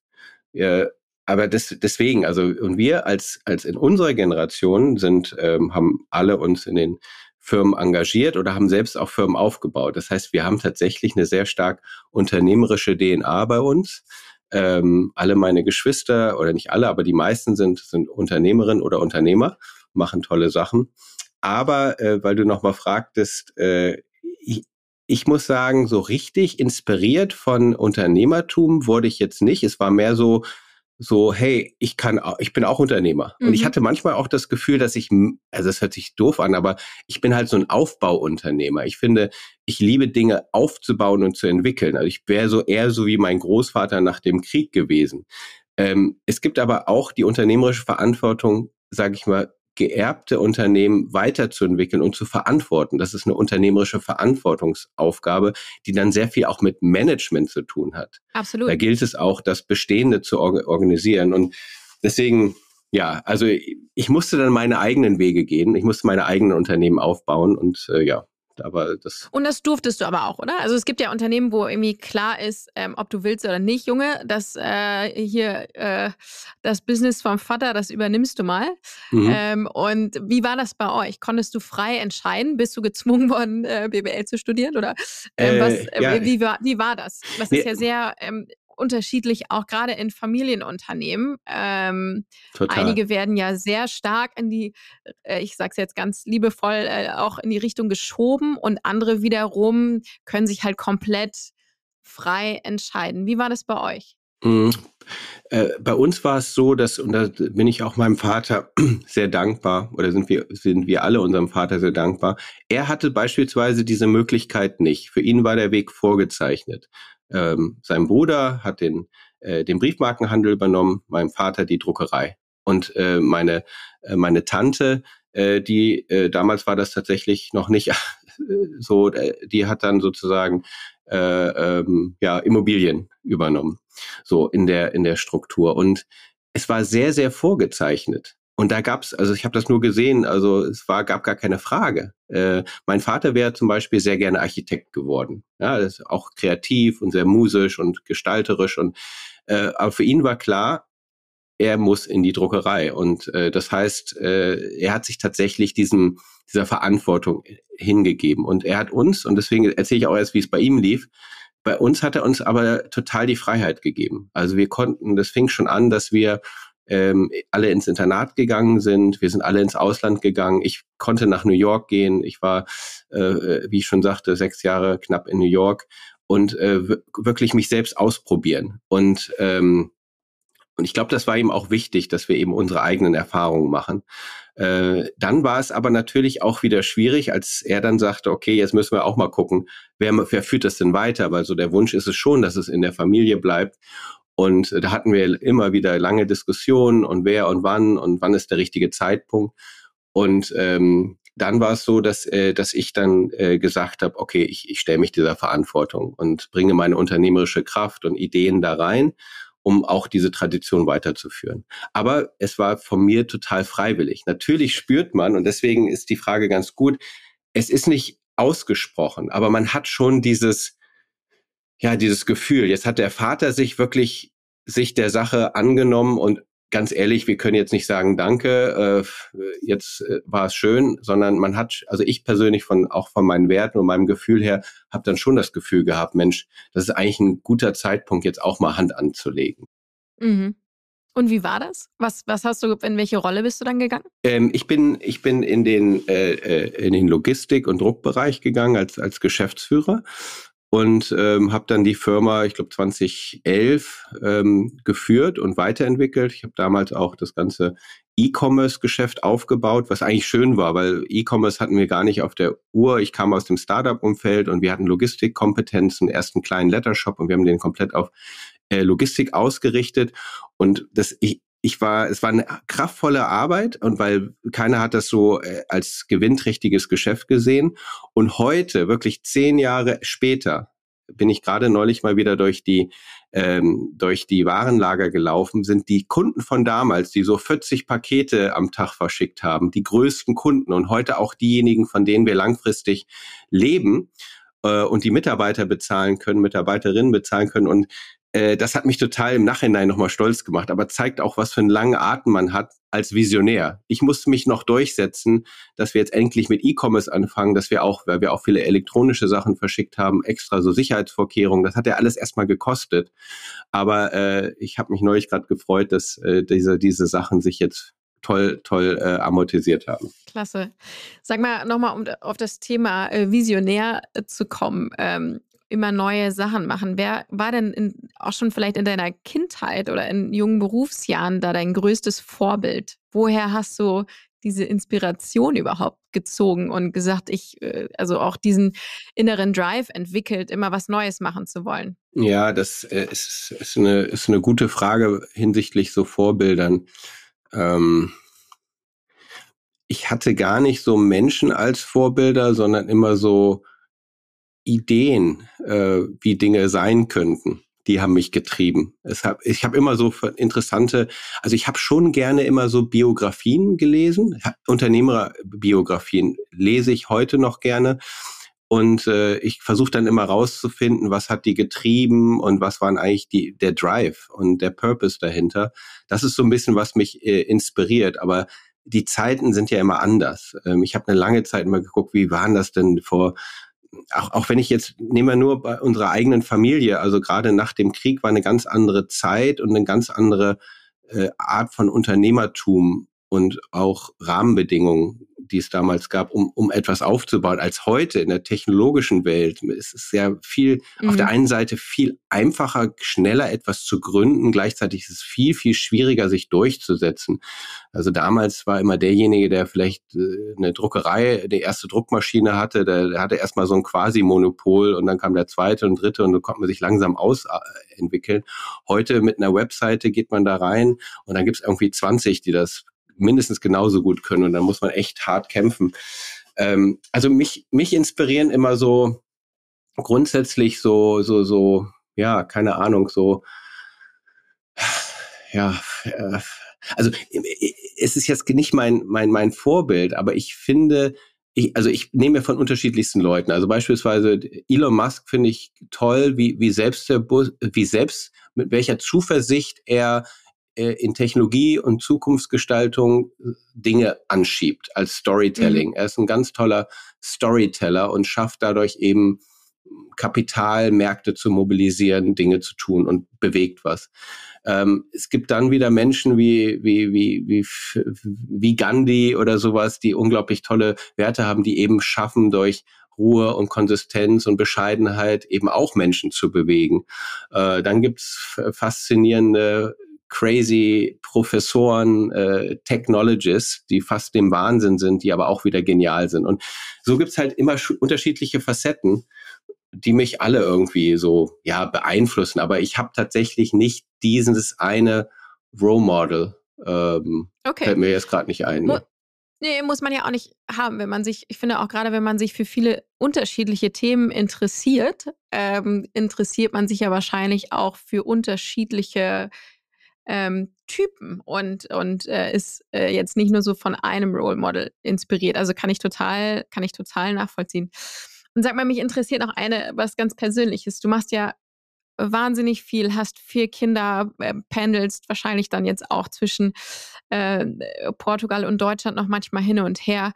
äh, aber das, deswegen, also und wir als als in unserer Generation sind, ähm, haben alle uns in den Firmen engagiert oder haben selbst auch Firmen aufgebaut. Das heißt, wir haben tatsächlich eine sehr stark unternehmerische DNA bei uns. Ähm, alle meine Geschwister oder nicht alle, aber die meisten sind, sind Unternehmerinnen oder Unternehmer, machen tolle Sachen. Aber äh, weil du nochmal fragtest, äh, ich, ich muss sagen, so richtig inspiriert von Unternehmertum wurde ich jetzt nicht. Es war mehr so, so, hey, ich kann, ich bin auch Unternehmer. Mhm. Und ich mhm. hatte manchmal auch das Gefühl, dass ich, also es hört sich doof an, aber ich bin halt so ein Aufbauunternehmer. Ich finde, ich liebe Dinge aufzubauen und zu entwickeln. Also ich wäre so eher so wie mein Großvater nach dem Krieg gewesen. Ähm, es gibt aber auch die unternehmerische Verantwortung, sage ich mal, geerbte Unternehmen weiterzuentwickeln und zu verantworten. Das ist eine unternehmerische Verantwortungsaufgabe, die dann sehr viel auch mit Management zu tun hat. Absolut. Da gilt es auch, das Bestehende zu organisieren. Und deswegen, ja, also ich musste dann meine eigenen Wege gehen. Ich musste meine eigenen Unternehmen aufbauen und äh, ja, aber das. Und das durftest du aber auch, oder? Also es gibt ja Unternehmen, wo irgendwie klar ist, ähm, ob du willst oder nicht, Junge, dass äh, hier äh, das Business vom Vater, das übernimmst du mal. Mhm. Ähm, und wie war das bei euch? Konntest du frei entscheiden? Bist du gezwungen worden, äh, BWL zu studieren? Oder ähm, was, äh, ja. wie, war, wie war das? Das nee. ist ja sehr ähm, unterschiedlich, auch gerade in Familienunternehmen. Ähm, einige werden ja sehr stark in die, äh, ich sage es jetzt ganz liebevoll, äh, auch in die Richtung geschoben und andere wiederum können sich halt komplett frei entscheiden. Wie war das bei euch? Mhm. Äh, bei uns war es so, dass, und da bin ich auch meinem Vater sehr dankbar, oder sind wir, sind wir alle unserem Vater sehr dankbar. Er hatte beispielsweise diese Möglichkeit nicht. Für ihn war der Weg vorgezeichnet. Ähm, sein Bruder hat den, äh, den Briefmarkenhandel übernommen, mein Vater die Druckerei. Und äh, meine, äh, meine Tante, äh, die äh, damals war das tatsächlich noch nicht so, äh, die hat dann sozusagen äh, ähm, ja, Immobilien übernommen, so in der, in der Struktur. Und es war sehr, sehr vorgezeichnet. Und da gab's, also ich habe das nur gesehen, also es war, gab gar keine Frage. Äh, mein Vater wäre zum Beispiel sehr gerne Architekt geworden. Ja, das ist auch kreativ und sehr musisch und gestalterisch. Und äh, aber für ihn war klar, er muss in die Druckerei. Und äh, das heißt, äh, er hat sich tatsächlich diesem, dieser Verantwortung hingegeben. Und er hat uns, und deswegen erzähle ich auch erst, wie es bei ihm lief, bei uns hat er uns aber total die Freiheit gegeben. Also wir konnten, das fing schon an, dass wir ähm, alle ins Internat gegangen sind. Wir sind alle ins Ausland gegangen. Ich konnte nach New York gehen. Ich war, äh, wie ich schon sagte, sechs Jahre knapp in New York und äh, wirklich mich selbst ausprobieren. Und ähm, und ich glaube, das war ihm auch wichtig, dass wir eben unsere eigenen Erfahrungen machen. Äh, dann war es aber natürlich auch wieder schwierig, als er dann sagte, okay, jetzt müssen wir auch mal gucken, wer, wer führt das denn weiter? Weil so der Wunsch ist es schon, dass es in der Familie bleibt. Und da hatten wir immer wieder lange Diskussionen und wer und wann und wann ist der richtige Zeitpunkt. Und ähm, dann war es so, dass, äh, dass ich dann äh, gesagt habe, okay, ich, ich stelle mich dieser Verantwortung und bringe meine unternehmerische Kraft und Ideen da rein, um auch diese Tradition weiterzuführen. Aber es war von mir total freiwillig. Natürlich spürt man, und deswegen ist die Frage ganz gut, es ist nicht ausgesprochen, aber man hat schon dieses, ja, dieses Gefühl. Jetzt hat der Vater sich wirklich sich der Sache angenommen und ganz ehrlich, wir können jetzt nicht sagen, danke, äh, jetzt äh, war es schön, sondern man hat, also ich persönlich von auch von meinen Werten und meinem Gefühl her, habe dann schon das Gefühl gehabt, Mensch, das ist eigentlich ein guter Zeitpunkt, jetzt auch mal Hand anzulegen. Mhm. Und wie war das? Was, was hast du, in welche Rolle bist du dann gegangen? Ähm, ich bin, ich bin in den, äh, äh in den Logistik- und Druckbereich gegangen als, als Geschäftsführer und ähm, habe dann die Firma, ich glaube 2011, ähm, geführt und weiterentwickelt. Ich habe damals auch das ganze E-Commerce-Geschäft aufgebaut, was eigentlich schön war, weil E-Commerce hatten wir gar nicht auf der Uhr. Ich kam aus dem Startup-Umfeld und wir hatten Logistikkompetenzen, erst einen kleinen Lettershop und wir haben den komplett auf äh, Logistik ausgerichtet. Und das, ich, ich war, es war eine kraftvolle Arbeit und weil keiner hat das so äh, als gewinnträchtiges Geschäft gesehen. Und heute, wirklich zehn Jahre später, bin ich gerade neulich mal wieder durch die ähm, durch die Warenlager gelaufen, sind die Kunden von damals, die so 40 Pakete am Tag verschickt haben, die größten Kunden und heute auch diejenigen, von denen wir langfristig leben äh, und die Mitarbeiter bezahlen können, Mitarbeiterinnen bezahlen können. Und äh, das hat mich total im Nachhinein nochmal stolz gemacht, aber zeigt auch, was für einen langen Atem man hat als Visionär. Ich musste mich noch durchsetzen, dass wir jetzt endlich mit E-Commerce anfangen, dass wir auch, weil wir auch viele elektronische Sachen verschickt haben, extra so Sicherheitsvorkehrungen, das hat ja alles erstmal gekostet. Aber äh, ich habe mich neulich gerade gefreut, dass äh, diese, diese Sachen sich jetzt toll, toll äh, amortisiert haben. Klasse. Sag mal nochmal, um auf das Thema äh, Visionär äh, zu kommen. Ähm, immer neue Sachen machen. Wer war denn in, auch schon vielleicht in deiner Kindheit oder in jungen Berufsjahren da dein größtes Vorbild? Woher hast du diese Inspiration überhaupt gezogen und gesagt, ich, äh, also auch diesen inneren Drive entwickelt, immer was Neues machen zu wollen? Ja, das äh, ist, ist, eine, ist eine gute Frage hinsichtlich so Vorbildern. Ähm, ich hatte gar nicht so Menschen als Vorbilder, sondern immer so Ideen, äh, wie Dinge sein könnten, die haben mich getrieben. Es hab, ich habe immer so interessante, also ich habe schon gerne immer so Biografien gelesen, Unternehmerbiografien lese ich heute noch gerne. Und äh, ich versuche dann immer rauszufinden, was hat die getrieben und was waren eigentlich die, der Drive und der Purpose dahinter. Das ist so ein bisschen, was mich äh, inspiriert. Aber die Zeiten sind ja immer anders. Ähm, ich habe eine lange Zeit immer geguckt, wie waren das denn vor auch, auch wenn ich jetzt, nehmen wir nur bei unserer eigenen Familie, also gerade nach dem Krieg war eine ganz andere Zeit und eine ganz andere äh, Art von Unternehmertum und auch Rahmenbedingungen die es damals gab, um, um etwas aufzubauen, als heute in der technologischen Welt. Es ist sehr viel, mhm. auf der mhm. einen Seite viel einfacher, schneller etwas zu gründen. Gleichzeitig ist es viel, viel schwieriger, sich durchzusetzen. Also damals war immer derjenige, der vielleicht äh, eine Druckerei, die erste Druckmaschine hatte, der, der hatte erstmal so ein Quasi-Monopol und dann kam der zweite und dritte und so konnte man sich langsam ausentwickeln. Heute mit einer Webseite geht man da rein und dann gibt es irgendwie 20, die das mindestens genauso gut können und dann muss man echt hart kämpfen. Ähm, also mich, mich inspirieren immer so grundsätzlich so, so, so, ja, keine Ahnung, so ja, äh, also es ist jetzt nicht mein, mein, mein Vorbild, aber ich finde, ich, also ich nehme von unterschiedlichsten Leuten. Also beispielsweise Elon Musk finde ich toll, wie, wie selbst der Bus, wie selbst mit welcher Zuversicht er in Technologie und Zukunftsgestaltung äh, Dinge anschiebt als Storytelling. Mhm. Er ist ein ganz toller Storyteller und schafft dadurch eben Kapitalmärkte zu mobilisieren, Dinge zu tun und bewegt was. Ähm, es gibt dann wieder Menschen wie, wie, wie, wie, wie Gandhi oder sowas, die unglaublich tolle Werte haben, die eben schaffen, durch Ruhe und Konsistenz und Bescheidenheit eben auch Menschen zu bewegen. Äh, dann gibt's faszinierende crazy Professoren, äh, Technologists, die fast dem Wahnsinn sind, die aber auch wieder genial sind. Und so gibt's halt immer unterschiedliche Facetten die mich alle irgendwie so ja beeinflussen. Aber ich habe tatsächlich nicht dieses eine Role Model. Ähm, okay. Fällt mir jetzt gerade nicht ein. Mo nee, muss man ja auch nicht haben, wenn man sich, ich finde auch gerade, wenn man sich für viele unterschiedliche Themen interessiert, ähm, interessiert man sich ja wahrscheinlich auch für unterschiedliche ähm, Typen und, und äh, ist äh, jetzt nicht nur so von einem Role Model inspiriert. Also kann ich total, kann ich total nachvollziehen. Und sag mal, mich interessiert noch eine, was ganz Persönliches. Du machst ja wahnsinnig viel, hast vier Kinder, äh, pendelst wahrscheinlich dann jetzt auch zwischen äh, Portugal und Deutschland noch manchmal hin und her.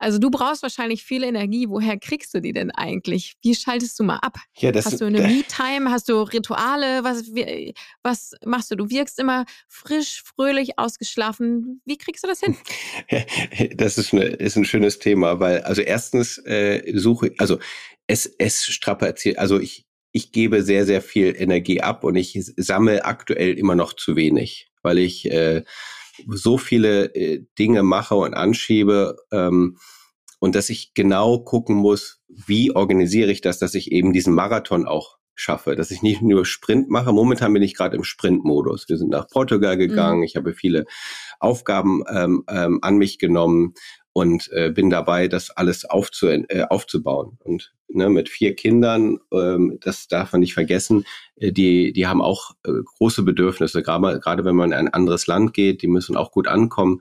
Also du brauchst wahrscheinlich viel Energie. Woher kriegst du die denn eigentlich? Wie schaltest du mal ab? Ja, das, Hast du eine Me-Time? Hast du Rituale? Was, was machst du? Du wirkst immer frisch, fröhlich, ausgeschlafen. Wie kriegst du das hin? Das ist, eine, ist ein schönes Thema, weil also erstens äh, suche, also es, es strapaziert, also ich, ich gebe sehr, sehr viel Energie ab und ich sammle aktuell immer noch zu wenig, weil ich äh, so viele äh, Dinge mache und anschiebe ähm, und dass ich genau gucken muss, wie organisiere ich das, dass ich eben diesen Marathon auch schaffe, dass ich nicht nur Sprint mache. Momentan bin ich gerade im Sprintmodus. Wir sind nach Portugal gegangen. Mhm. Ich habe viele Aufgaben ähm, ähm, an mich genommen und äh, bin dabei, das alles aufzu äh, aufzubauen. Und ne, mit vier Kindern, ähm, das darf man nicht vergessen, äh, die, die haben auch äh, große Bedürfnisse, gerade, gerade wenn man in ein anderes Land geht, die müssen auch gut ankommen.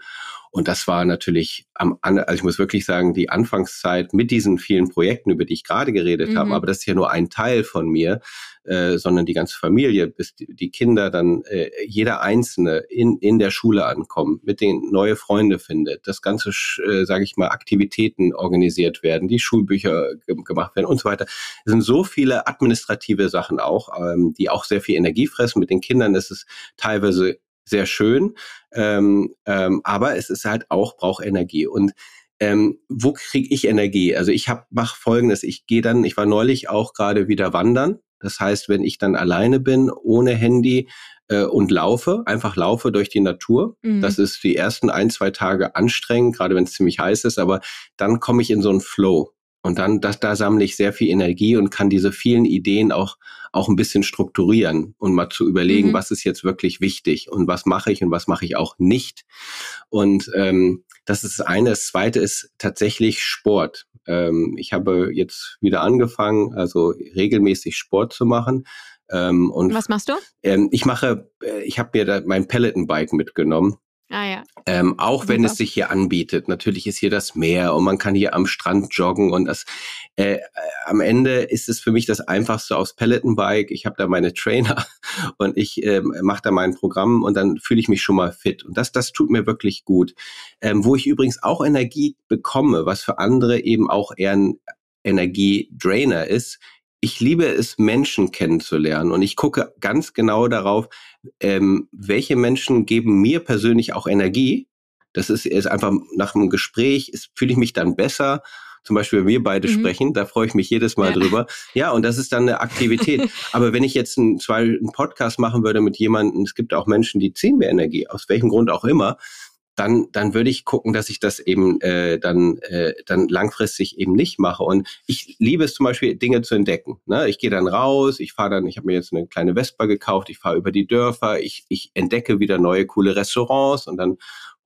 Und das war natürlich am, also ich muss wirklich sagen, die Anfangszeit mit diesen vielen Projekten, über die ich gerade geredet mhm. habe, aber das ist ja nur ein Teil von mir, äh, sondern die ganze Familie, bis die, die Kinder dann äh, jeder Einzelne in, in der Schule ankommen, mit den neue Freunde findet, das ganze, äh, sage ich mal, Aktivitäten organisiert werden, die Schulbücher ge gemacht werden und so weiter. Es sind so viele administrative Sachen auch, ähm, die auch sehr viel Energie fressen. Mit den Kindern ist es teilweise sehr schön, ähm, ähm, aber es ist halt auch, braucht Energie. Und ähm, wo kriege ich Energie? Also ich hab, mach folgendes, ich gehe dann, ich war neulich auch gerade wieder wandern. Das heißt, wenn ich dann alleine bin, ohne Handy äh, und laufe, einfach laufe durch die Natur. Mhm. Das ist die ersten ein, zwei Tage anstrengend, gerade wenn es ziemlich heiß ist, aber dann komme ich in so einen Flow. Und dann, das, da sammle ich sehr viel Energie und kann diese vielen Ideen auch, auch ein bisschen strukturieren und mal zu überlegen, mhm. was ist jetzt wirklich wichtig und was mache ich und was mache ich auch nicht. Und ähm, das ist das eine. Das zweite ist tatsächlich Sport. Ähm, ich habe jetzt wieder angefangen, also regelmäßig Sport zu machen. Ähm, und was machst du? Ähm, ich mache, äh, ich habe mir da mein Peloton-Bike mitgenommen Ah, ja. Ähm, auch Super. wenn es sich hier anbietet. Natürlich ist hier das Meer und man kann hier am Strand joggen und das äh, äh am Ende ist es für mich das einfachste aufs Peloton-Bike. Ich habe da meine Trainer und ich äh, mache da mein Programm und dann fühle ich mich schon mal fit. Und das, das tut mir wirklich gut. Ähm, wo ich übrigens auch Energie bekomme, was für andere eben auch eher ein Energiedrainer ist, ich liebe es, Menschen kennenzulernen und ich gucke ganz genau darauf, ähm, welche Menschen geben mir persönlich auch Energie. Das ist, ist einfach nach einem Gespräch, fühle ich mich dann besser. Zum Beispiel, wenn wir beide mhm. sprechen, da freue ich mich jedes Mal ja. drüber. Ja, und das ist dann eine Aktivität. Aber wenn ich jetzt einen, zwei, einen Podcast machen würde mit jemandem, es gibt auch Menschen, die ziehen mir Energie, aus welchem Grund auch immer, dann, dann würde ich gucken, dass ich das eben äh, dann, äh, dann langfristig eben nicht mache. Und ich liebe es zum Beispiel, Dinge zu entdecken. Ne? Ich gehe dann raus, ich fahre dann, ich habe mir jetzt eine kleine Vespa gekauft, ich fahre über die Dörfer, ich, ich entdecke wieder neue coole Restaurants und dann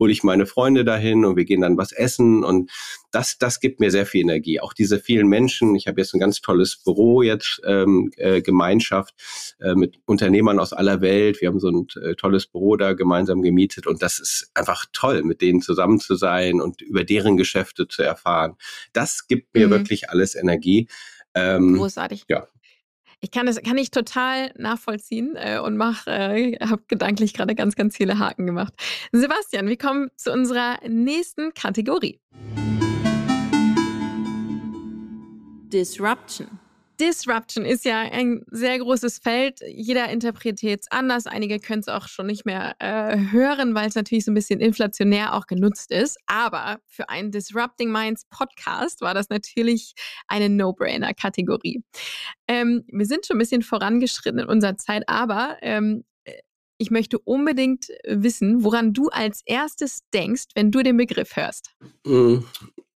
hole ich meine Freunde dahin und wir gehen dann was essen und das, das gibt mir sehr viel Energie. Auch diese vielen Menschen. Ich habe jetzt ein ganz tolles Büro jetzt, ähm, äh, Gemeinschaft äh, mit Unternehmern aus aller Welt. Wir haben so ein äh, tolles Büro da gemeinsam gemietet und das ist einfach toll, mit denen zusammen zu sein und über deren Geschäfte zu erfahren. Das gibt mir mhm. wirklich alles Energie. Ähm, Großartig. Ja, ich kann das kann ich total nachvollziehen äh, und mach, äh, habe gedanklich gerade ganz, ganz viele Haken gemacht. Sebastian, wir kommen zu unserer nächsten Kategorie. Disruption. Disruption ist ja ein sehr großes Feld. Jeder interpretiert es anders. Einige können es auch schon nicht mehr äh, hören, weil es natürlich so ein bisschen inflationär auch genutzt ist. Aber für einen Disrupting Minds Podcast war das natürlich eine No-Brainer-Kategorie. Ähm, wir sind schon ein bisschen vorangeschritten in unserer Zeit, aber ähm, ich möchte unbedingt wissen, woran du als erstes denkst, wenn du den Begriff hörst.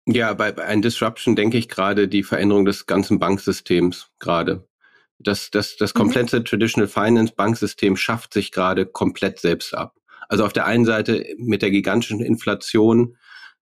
Ja, bei, bei einem Disruption denke ich gerade die Veränderung des ganzen Banksystems gerade. Das, das, das mhm. komplette mhm. Traditional Finance Banksystem schafft sich gerade komplett selbst ab. Also auf der einen Seite mit der gigantischen Inflation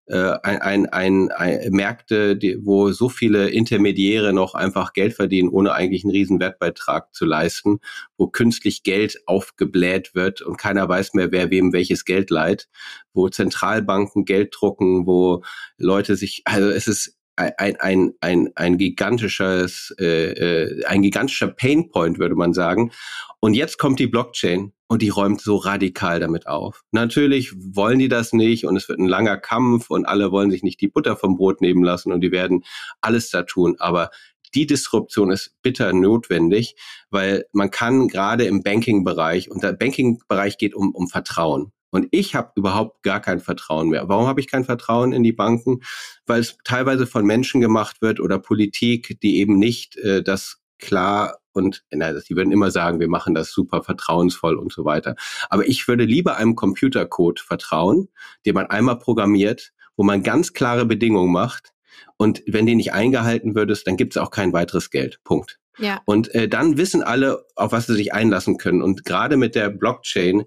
äh, ein, ein, ein, Märkte, die, wo so viele Intermediäre noch einfach Geld verdienen, ohne eigentlich einen riesen Wertbeitrag zu leisten, wo künstlich Geld aufgebläht wird und keiner weiß mehr, wer wem welches Geld leiht, wo Zentralbanken Geld drucken, wo Leute sich, also es ist ein, ein, ein, ein gigantisches, äh, äh, ein gigantischer Painpoint, würde man sagen. Und jetzt kommt die Blockchain und die räumt so radikal damit auf. Natürlich wollen die das nicht und es wird ein langer Kampf und alle wollen sich nicht die Butter vom Brot nehmen lassen und die werden alles da tun. Aber die Disruption ist bitter notwendig, weil man kann gerade im Banking-Bereich, und der Banking-Bereich geht um, um Vertrauen. Und ich habe überhaupt gar kein Vertrauen mehr. Warum habe ich kein Vertrauen in die Banken? Weil es teilweise von Menschen gemacht wird oder Politik, die eben nicht äh, das klar und na, die würden immer sagen, wir machen das super vertrauensvoll und so weiter. Aber ich würde lieber einem Computercode vertrauen, den man einmal programmiert, wo man ganz klare Bedingungen macht. Und wenn die nicht eingehalten würdest, dann gibt es auch kein weiteres Geld. Punkt. Ja. Und äh, dann wissen alle, auf was sie sich einlassen können. Und gerade mit der Blockchain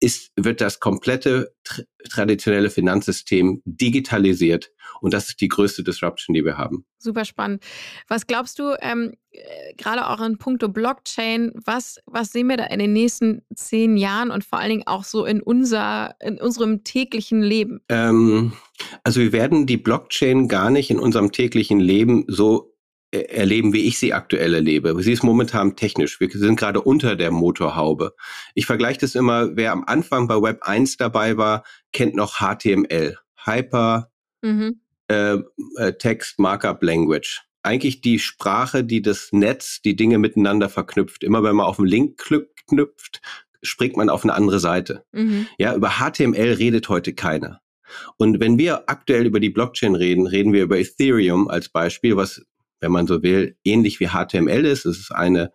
ist, wird das komplette tra traditionelle Finanzsystem digitalisiert. Und das ist die größte Disruption, die wir haben. Super spannend. Was glaubst du, ähm, äh, gerade auch in puncto Blockchain, was, was sehen wir da in den nächsten zehn Jahren und vor allen Dingen auch so in, unser, in unserem täglichen Leben? Ähm, also wir werden die Blockchain gar nicht in unserem täglichen Leben so erleben, wie ich sie aktuell erlebe. Sie ist momentan technisch. Wir sind gerade unter der Motorhaube. Ich vergleiche das immer, wer am Anfang bei Web 1 dabei war, kennt noch HTML. Hyper mhm. äh, äh, Text Markup Language. Eigentlich die Sprache, die das Netz, die Dinge miteinander verknüpft. Immer wenn man auf einen Link knüpft, springt man auf eine andere Seite. Mhm. Ja, über HTML redet heute keiner. Und wenn wir aktuell über die Blockchain reden, reden wir über Ethereum als Beispiel, was wenn man so will, ähnlich wie HTML ist. Es ist eine,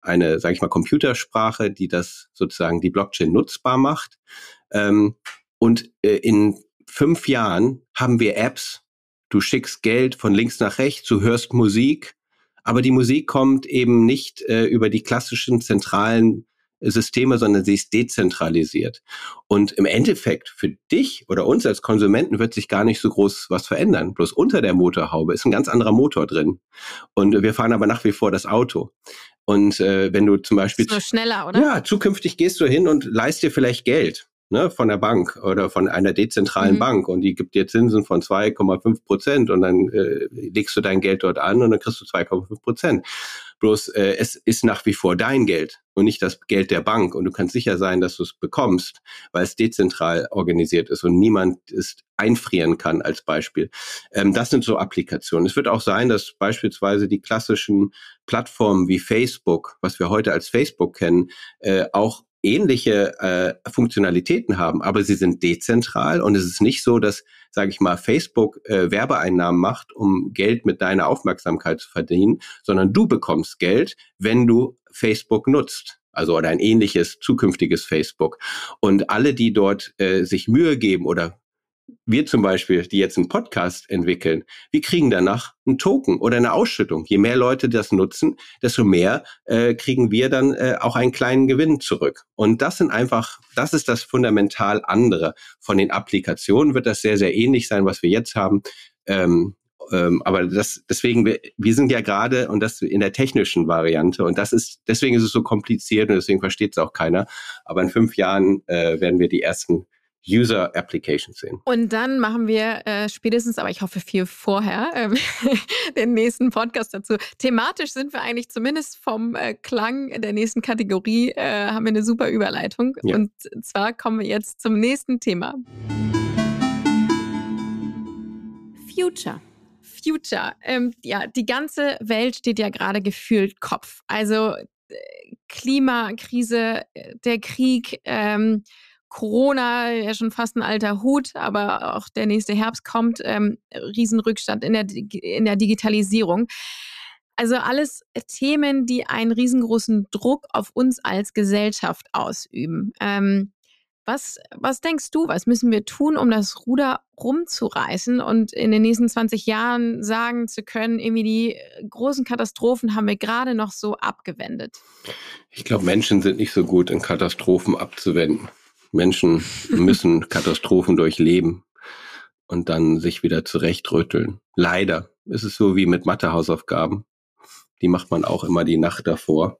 eine, sage ich mal, Computersprache, die das sozusagen die Blockchain nutzbar macht. Ähm, und äh, in fünf Jahren haben wir Apps. Du schickst Geld von links nach rechts, du hörst Musik, aber die Musik kommt eben nicht äh, über die klassischen zentralen Systeme, sondern sie ist dezentralisiert. Und im Endeffekt für dich oder uns als Konsumenten wird sich gar nicht so groß was verändern. Bloß unter der Motorhaube ist ein ganz anderer Motor drin. Und wir fahren aber nach wie vor das Auto. Und äh, wenn du zum Beispiel. Ist nur schneller, oder? Ja, zukünftig gehst du hin und leist dir vielleicht Geld ne, von der Bank oder von einer dezentralen mhm. Bank und die gibt dir Zinsen von 2,5 Prozent und dann äh, legst du dein Geld dort an und dann kriegst du 2,5 Prozent. Bloß äh, es ist nach wie vor dein Geld und nicht das Geld der Bank und du kannst sicher sein, dass du es bekommst, weil es dezentral organisiert ist und niemand es einfrieren kann als Beispiel. Ähm, das sind so Applikationen. Es wird auch sein, dass beispielsweise die klassischen Plattformen wie Facebook, was wir heute als Facebook kennen, äh, auch ähnliche äh, Funktionalitäten haben, aber sie sind dezentral und es ist nicht so, dass, sage ich mal, Facebook äh, Werbeeinnahmen macht, um Geld mit deiner Aufmerksamkeit zu verdienen, sondern du bekommst Geld, wenn du Facebook nutzt. Also oder ein ähnliches zukünftiges Facebook. Und alle, die dort äh, sich Mühe geben oder wir zum Beispiel, die jetzt einen Podcast entwickeln, wir kriegen danach einen Token oder eine Ausschüttung. Je mehr Leute das nutzen, desto mehr äh, kriegen wir dann äh, auch einen kleinen Gewinn zurück. Und das sind einfach, das ist das fundamental andere. Von den Applikationen wird das sehr, sehr ähnlich sein, was wir jetzt haben. Ähm, ähm, aber das, deswegen, wir, wir sind ja gerade und das in der technischen Variante und das ist, deswegen ist es so kompliziert und deswegen versteht es auch keiner. Aber in fünf Jahren äh, werden wir die ersten User Applications sehen. Und dann machen wir äh, spätestens, aber ich hoffe viel vorher, äh, den nächsten Podcast dazu. Thematisch sind wir eigentlich zumindest vom äh, Klang der nächsten Kategorie, äh, haben wir eine super Überleitung. Ja. Und zwar kommen wir jetzt zum nächsten Thema. Future. Future. Ähm, ja, die ganze Welt steht ja gerade gefühlt Kopf. Also äh, Klimakrise, äh, der Krieg, ähm, Corona, ja schon fast ein alter Hut, aber auch der nächste Herbst kommt, ähm, Riesenrückstand in der, in der Digitalisierung. Also alles Themen, die einen riesengroßen Druck auf uns als Gesellschaft ausüben. Ähm, was, was denkst du, was müssen wir tun, um das Ruder rumzureißen und in den nächsten 20 Jahren sagen zu können, irgendwie die großen Katastrophen haben wir gerade noch so abgewendet? Ich glaube, Menschen sind nicht so gut in Katastrophen abzuwenden. Menschen müssen Katastrophen durchleben und dann sich wieder zurechtrütteln. Leider ist es so wie mit Mathehausaufgaben. Die macht man auch immer die Nacht davor.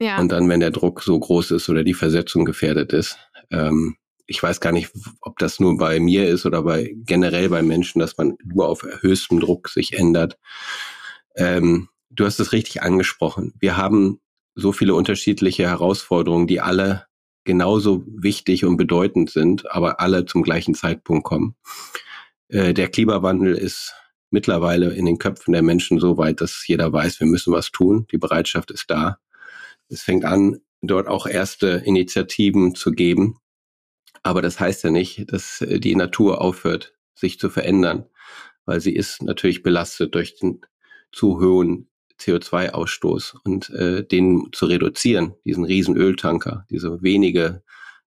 Ja. Und dann, wenn der Druck so groß ist oder die Versetzung gefährdet ist, ähm, ich weiß gar nicht, ob das nur bei mir ist oder bei generell bei Menschen, dass man nur auf höchstem Druck sich ändert. Ähm, du hast es richtig angesprochen. Wir haben so viele unterschiedliche Herausforderungen, die alle genauso wichtig und bedeutend sind, aber alle zum gleichen Zeitpunkt kommen. Äh, der Klimawandel ist mittlerweile in den Köpfen der Menschen so weit, dass jeder weiß, wir müssen was tun. Die Bereitschaft ist da. Es fängt an, dort auch erste Initiativen zu geben. Aber das heißt ja nicht, dass äh, die Natur aufhört, sich zu verändern, weil sie ist natürlich belastet durch den zu hohen CO2-Ausstoß und äh, den zu reduzieren, diesen riesen Öltanker, diese wenige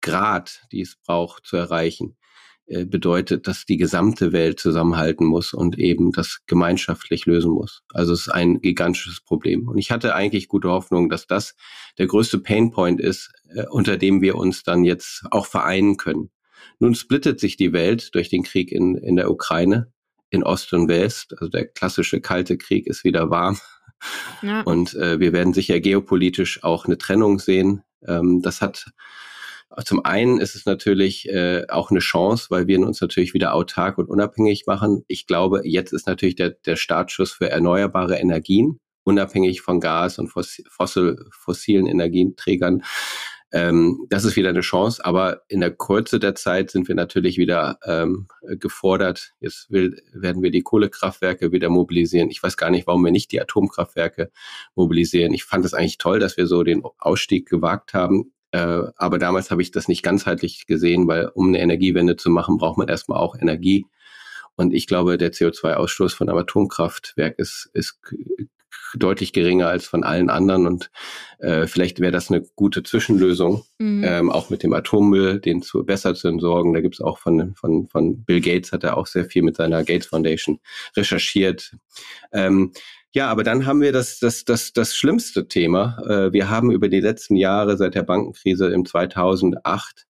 Grad, die es braucht zu erreichen, äh, bedeutet, dass die gesamte Welt zusammenhalten muss und eben das gemeinschaftlich lösen muss. Also es ist ein gigantisches Problem. Und ich hatte eigentlich gute Hoffnung, dass das der größte Painpoint ist, äh, unter dem wir uns dann jetzt auch vereinen können. Nun splittet sich die Welt durch den Krieg in, in der Ukraine in Ost und West. Also der klassische kalte Krieg ist wieder warm. Und äh, wir werden sicher geopolitisch auch eine Trennung sehen. Ähm, das hat zum einen ist es natürlich äh, auch eine Chance, weil wir uns natürlich wieder autark und unabhängig machen. Ich glaube, jetzt ist natürlich der, der Startschuss für erneuerbare Energien, unabhängig von Gas und fossil, fossilen Energieträgern. Ähm, das ist wieder eine Chance, aber in der Kürze der Zeit sind wir natürlich wieder ähm, gefordert. Jetzt will, werden wir die Kohlekraftwerke wieder mobilisieren. Ich weiß gar nicht, warum wir nicht die Atomkraftwerke mobilisieren. Ich fand es eigentlich toll, dass wir so den Ausstieg gewagt haben. Äh, aber damals habe ich das nicht ganzheitlich gesehen, weil um eine Energiewende zu machen, braucht man erstmal auch Energie. Und ich glaube, der CO2-Ausstoß von einem Atomkraftwerk ist, ist deutlich geringer als von allen anderen und äh, vielleicht wäre das eine gute Zwischenlösung, mhm. ähm, auch mit dem Atommüll, den zu besser zu entsorgen. Da gibt es auch von, von, von Bill Gates, hat er auch sehr viel mit seiner Gates Foundation recherchiert. Ähm, ja, aber dann haben wir das, das, das, das schlimmste Thema. Äh, wir haben über die letzten Jahre seit der Bankenkrise im 2008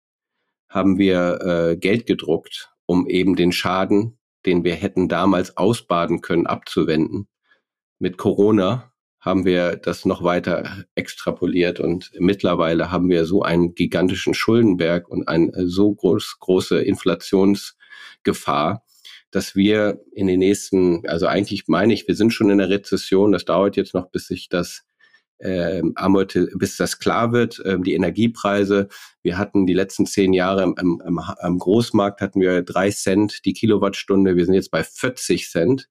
haben wir äh, Geld gedruckt, um eben den Schaden, den wir hätten damals ausbaden können, abzuwenden mit Corona haben wir das noch weiter extrapoliert und mittlerweile haben wir so einen gigantischen Schuldenberg und eine so groß, große Inflationsgefahr, dass wir in den nächsten, also eigentlich meine ich, wir sind schon in der Rezession, das dauert jetzt noch, bis sich das ähm, bis das klar wird, ähm, die Energiepreise. Wir hatten die letzten zehn Jahre im, im, im Großmarkt hatten wir drei Cent die Kilowattstunde. Wir sind jetzt bei 40 Cent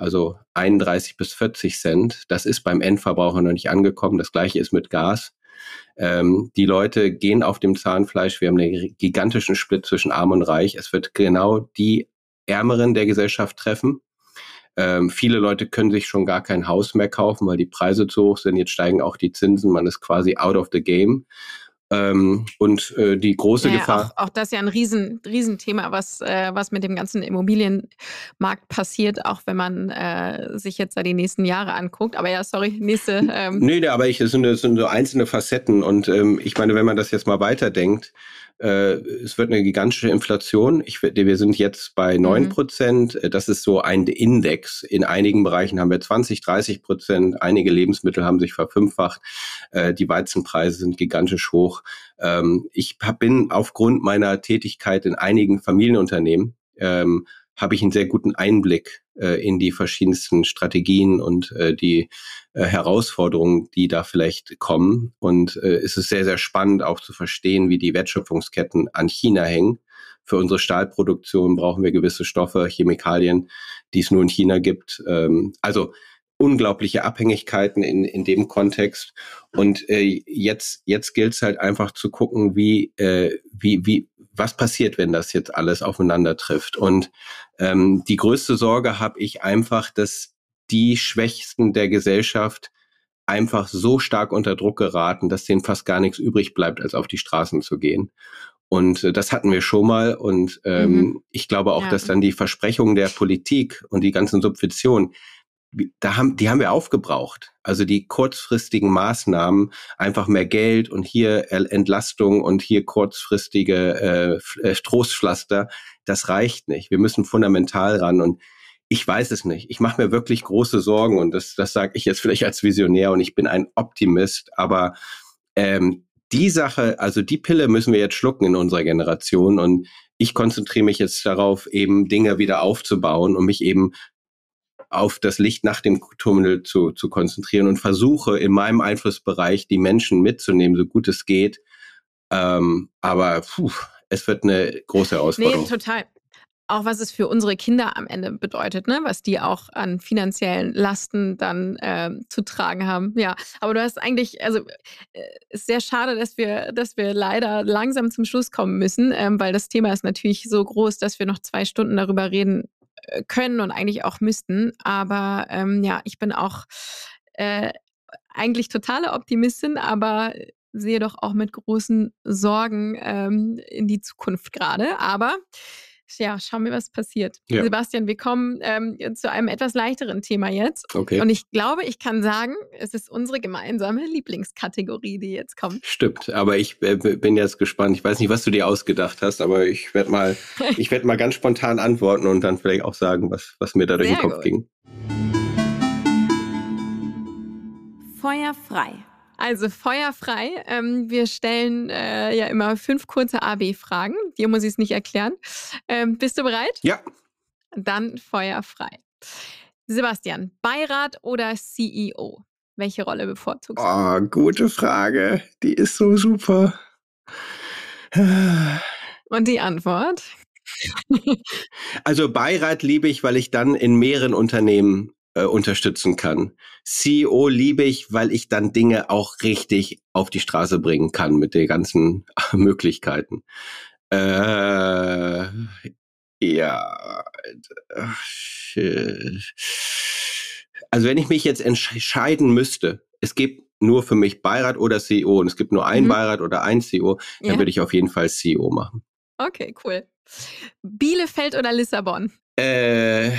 also 31 bis 40 Cent. Das ist beim Endverbraucher noch nicht angekommen. Das gleiche ist mit Gas. Ähm, die Leute gehen auf dem Zahnfleisch. Wir haben einen gigantischen Split zwischen Arm und Reich. Es wird genau die Ärmeren der Gesellschaft treffen. Ähm, viele Leute können sich schon gar kein Haus mehr kaufen, weil die Preise zu hoch sind. Jetzt steigen auch die Zinsen. Man ist quasi out of the game. Ähm, und äh, die große ja, Gefahr. Auch, auch das ist ja ein riesen, Riesenthema, was, äh, was mit dem ganzen Immobilienmarkt passiert, auch wenn man äh, sich jetzt da die nächsten Jahre anguckt. Aber ja, sorry, nächste. Ähm. Nee, aber ich, es sind, es sind so einzelne Facetten. Und ähm, ich meine, wenn man das jetzt mal weiterdenkt, äh, es wird eine gigantische Inflation. Ich, wir sind jetzt bei neun mhm. Prozent. Mhm. Das ist so ein Index. In einigen Bereichen haben wir 20, 30 Prozent. Einige Lebensmittel haben sich verfünffacht. Äh, die Weizenpreise sind gigantisch hoch. Ähm, ich bin aufgrund meiner Tätigkeit in einigen Familienunternehmen ähm, habe ich einen sehr guten Einblick äh, in die verschiedensten Strategien und äh, die äh, Herausforderungen, die da vielleicht kommen. Und äh, es ist sehr, sehr spannend auch zu verstehen, wie die Wertschöpfungsketten an China hängen. Für unsere Stahlproduktion brauchen wir gewisse Stoffe, Chemikalien, die es nur in China gibt. Ähm, also unglaubliche Abhängigkeiten in, in dem Kontext. Und äh, jetzt, jetzt gilt es halt einfach zu gucken, wie, äh, wie, wie, was passiert, wenn das jetzt alles aufeinander trifft. Und ähm, die größte Sorge habe ich einfach, dass die Schwächsten der Gesellschaft einfach so stark unter Druck geraten, dass denen fast gar nichts übrig bleibt, als auf die Straßen zu gehen. Und äh, das hatten wir schon mal. Und ähm, mhm. ich glaube auch, ja. dass dann die Versprechungen der Politik und die ganzen Subventionen, da haben, die haben wir aufgebraucht. Also die kurzfristigen Maßnahmen, einfach mehr Geld und hier Entlastung und hier kurzfristige äh, äh, Trostpflaster, das reicht nicht. Wir müssen fundamental ran und ich weiß es nicht. Ich mache mir wirklich große Sorgen und das, das sage ich jetzt vielleicht als Visionär und ich bin ein Optimist, aber ähm, die Sache, also die Pille müssen wir jetzt schlucken in unserer Generation und ich konzentriere mich jetzt darauf, eben Dinge wieder aufzubauen und mich eben auf das Licht nach dem Tunnel zu, zu konzentrieren und versuche in meinem Einflussbereich die Menschen mitzunehmen, so gut es geht. Ähm, aber puh, es wird eine große Herausforderung. Nee, total. Auch was es für unsere Kinder am Ende bedeutet, ne? was die auch an finanziellen Lasten dann äh, zu tragen haben. Ja, aber du hast eigentlich, also äh, ist sehr schade, dass wir, dass wir leider langsam zum Schluss kommen müssen, ähm, weil das Thema ist natürlich so groß, dass wir noch zwei Stunden darüber reden können und eigentlich auch müssten. Aber ähm, ja, ich bin auch äh, eigentlich totale Optimistin, aber sehe doch auch mit großen Sorgen ähm, in die Zukunft gerade. Aber ja, schauen wir, was passiert. Ja. Sebastian, wir kommen ähm, zu einem etwas leichteren Thema jetzt. Okay. Und ich glaube, ich kann sagen, es ist unsere gemeinsame Lieblingskategorie, die jetzt kommt. Stimmt, aber ich äh, bin jetzt gespannt. Ich weiß nicht, was du dir ausgedacht hast, aber ich werde mal, ich werde mal ganz spontan antworten und dann vielleicht auch sagen, was, was mir da durch Sehr den Kopf gut. ging. Feuer frei. Also feuerfrei. Ähm, wir stellen äh, ja immer fünf kurze AB-Fragen. Dir muss ich es nicht erklären. Ähm, bist du bereit? Ja. Dann feuerfrei. Sebastian, Beirat oder CEO? Welche Rolle bevorzugst du? Oh, gute Frage. Die ist so super. Und die Antwort? Also Beirat liebe ich, weil ich dann in mehreren Unternehmen äh, unterstützen kann. CEO liebe ich, weil ich dann Dinge auch richtig auf die Straße bringen kann mit den ganzen Möglichkeiten. Äh, ja. Also wenn ich mich jetzt entscheiden müsste, es gibt nur für mich Beirat oder CEO und es gibt nur einen mhm. Beirat oder ein CEO, dann ja. würde ich auf jeden Fall CEO machen. Okay, cool. Bielefeld oder Lissabon? Äh,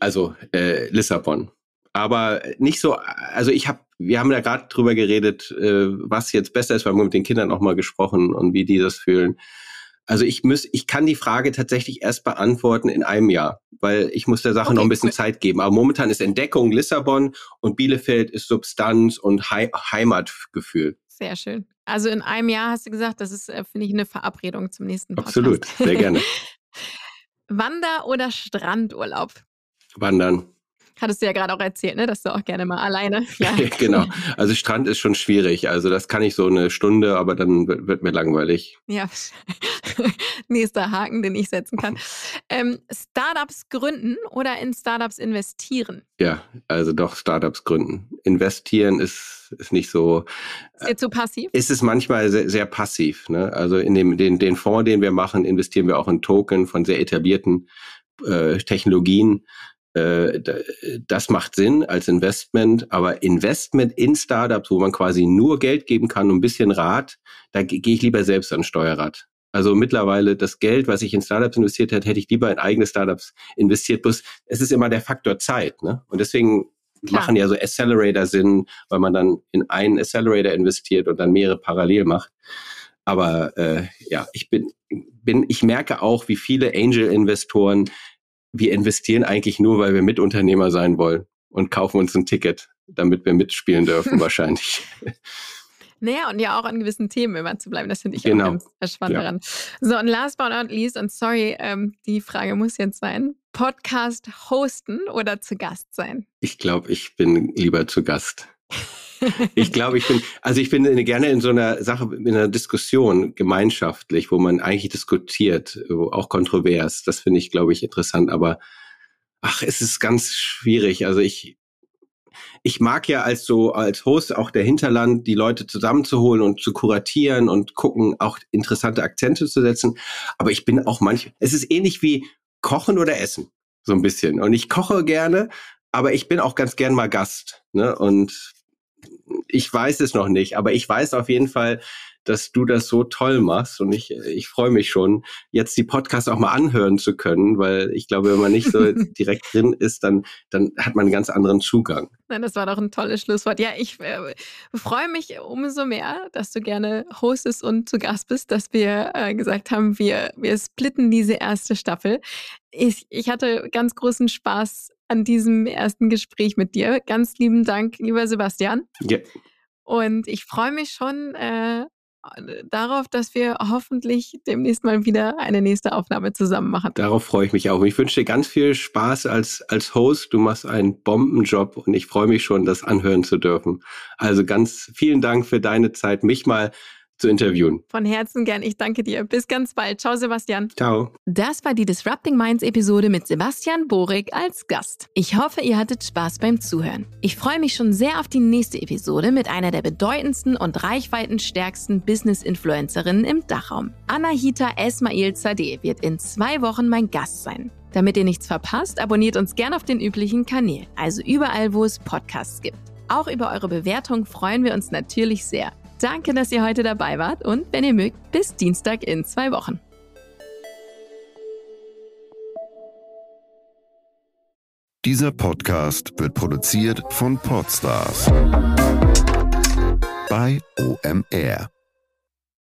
also äh, Lissabon. Aber nicht so, also ich habe, wir haben ja gerade drüber geredet, äh, was jetzt besser ist, wir haben mit den Kindern auch mal gesprochen und wie die das fühlen. Also ich muss, ich kann die Frage tatsächlich erst beantworten in einem Jahr, weil ich muss der Sache okay, noch ein bisschen cool. Zeit geben. Aber momentan ist Entdeckung Lissabon und Bielefeld ist Substanz und He Heimatgefühl. Sehr schön. Also in einem Jahr hast du gesagt, das ist, äh, finde ich, eine Verabredung zum nächsten Podcast. Absolut, sehr gerne. Wander- oder Strandurlaub? Wandern. Hattest du ja gerade auch erzählt, ne, dass du auch gerne mal alleine. Ja. genau. Also Strand ist schon schwierig. Also das kann ich so eine Stunde, aber dann wird, wird mir langweilig. Ja. Nächster Haken, den ich setzen kann. Ähm, Startups gründen oder in Startups investieren? Ja, also doch Startups gründen. Investieren ist, ist nicht so. Ist dir zu passiv? Ist es manchmal sehr, sehr passiv. Ne? Also in dem, den, den Fonds, den wir machen, investieren wir auch in Token von sehr etablierten äh, Technologien äh, das macht Sinn als Investment, aber Investment in Startups, wo man quasi nur Geld geben kann und ein bisschen Rat, da gehe ich lieber selbst an Steuerrad. Also mittlerweile das Geld, was ich in Startups investiert hätte, hätte ich lieber in eigene Startups investiert. Bloß es ist immer der Faktor Zeit. Ne? Und deswegen Klar. machen ja so Accelerator Sinn, weil man dann in einen Accelerator investiert und dann mehrere parallel macht. Aber äh, ja, ich bin, bin, ich merke auch, wie viele Angel-Investoren wir investieren eigentlich nur, weil wir Mitunternehmer sein wollen und kaufen uns ein Ticket, damit wir mitspielen dürfen, wahrscheinlich. Naja, und ja auch an gewissen Themen immer zu bleiben. Das finde ich genau. auch ganz spannend ja. daran. So, und last but not least, und sorry, ähm, die Frage muss jetzt sein: Podcast hosten oder zu Gast sein? Ich glaube, ich bin lieber zu Gast ich glaube, ich bin, also ich bin gerne in so einer Sache, in einer Diskussion gemeinschaftlich, wo man eigentlich diskutiert, auch kontrovers. Das finde ich, glaube ich, interessant. Aber ach, es ist ganz schwierig. Also ich, ich mag ja als so, als Host auch der Hinterland, die Leute zusammenzuholen und zu kuratieren und gucken, auch interessante Akzente zu setzen. Aber ich bin auch manchmal, es ist ähnlich wie Kochen oder Essen. So ein bisschen. Und ich koche gerne, aber ich bin auch ganz gern mal Gast. Ne? Und ich weiß es noch nicht, aber ich weiß auf jeden Fall, dass du das so toll machst und ich, ich freue mich schon, jetzt die Podcasts auch mal anhören zu können, weil ich glaube, wenn man nicht so direkt drin ist, dann, dann hat man einen ganz anderen Zugang. Nein, das war doch ein tolles Schlusswort. Ja, ich äh, freue mich umso mehr, dass du gerne hostest und zu Gast bist, dass wir äh, gesagt haben, wir, wir splitten diese erste Staffel. Ich, ich hatte ganz großen Spaß an diesem ersten Gespräch mit dir. Ganz lieben Dank, lieber Sebastian. Ja. Und ich freue mich schon äh, darauf, dass wir hoffentlich demnächst mal wieder eine nächste Aufnahme zusammen machen. Darauf freue ich mich auch. Ich wünsche dir ganz viel Spaß als, als Host. Du machst einen Bombenjob und ich freue mich schon, das anhören zu dürfen. Also ganz vielen Dank für deine Zeit, mich mal zu interviewen. Von Herzen gern. Ich danke dir. Bis ganz bald. Ciao, Sebastian. Ciao. Das war die Disrupting Minds Episode mit Sebastian Borik als Gast. Ich hoffe, ihr hattet Spaß beim Zuhören. Ich freue mich schon sehr auf die nächste Episode mit einer der bedeutendsten und reichweitenstärksten Business-Influencerinnen im Dachraum. Anahita Esmail Zadeh wird in zwei Wochen mein Gast sein. Damit ihr nichts verpasst, abonniert uns gern auf den üblichen Kanälen, also überall, wo es Podcasts gibt. Auch über eure Bewertung freuen wir uns natürlich sehr. Danke, dass ihr heute dabei wart und wenn ihr mögt, bis Dienstag in zwei Wochen. Dieser Podcast wird produziert von Podstars bei OMR.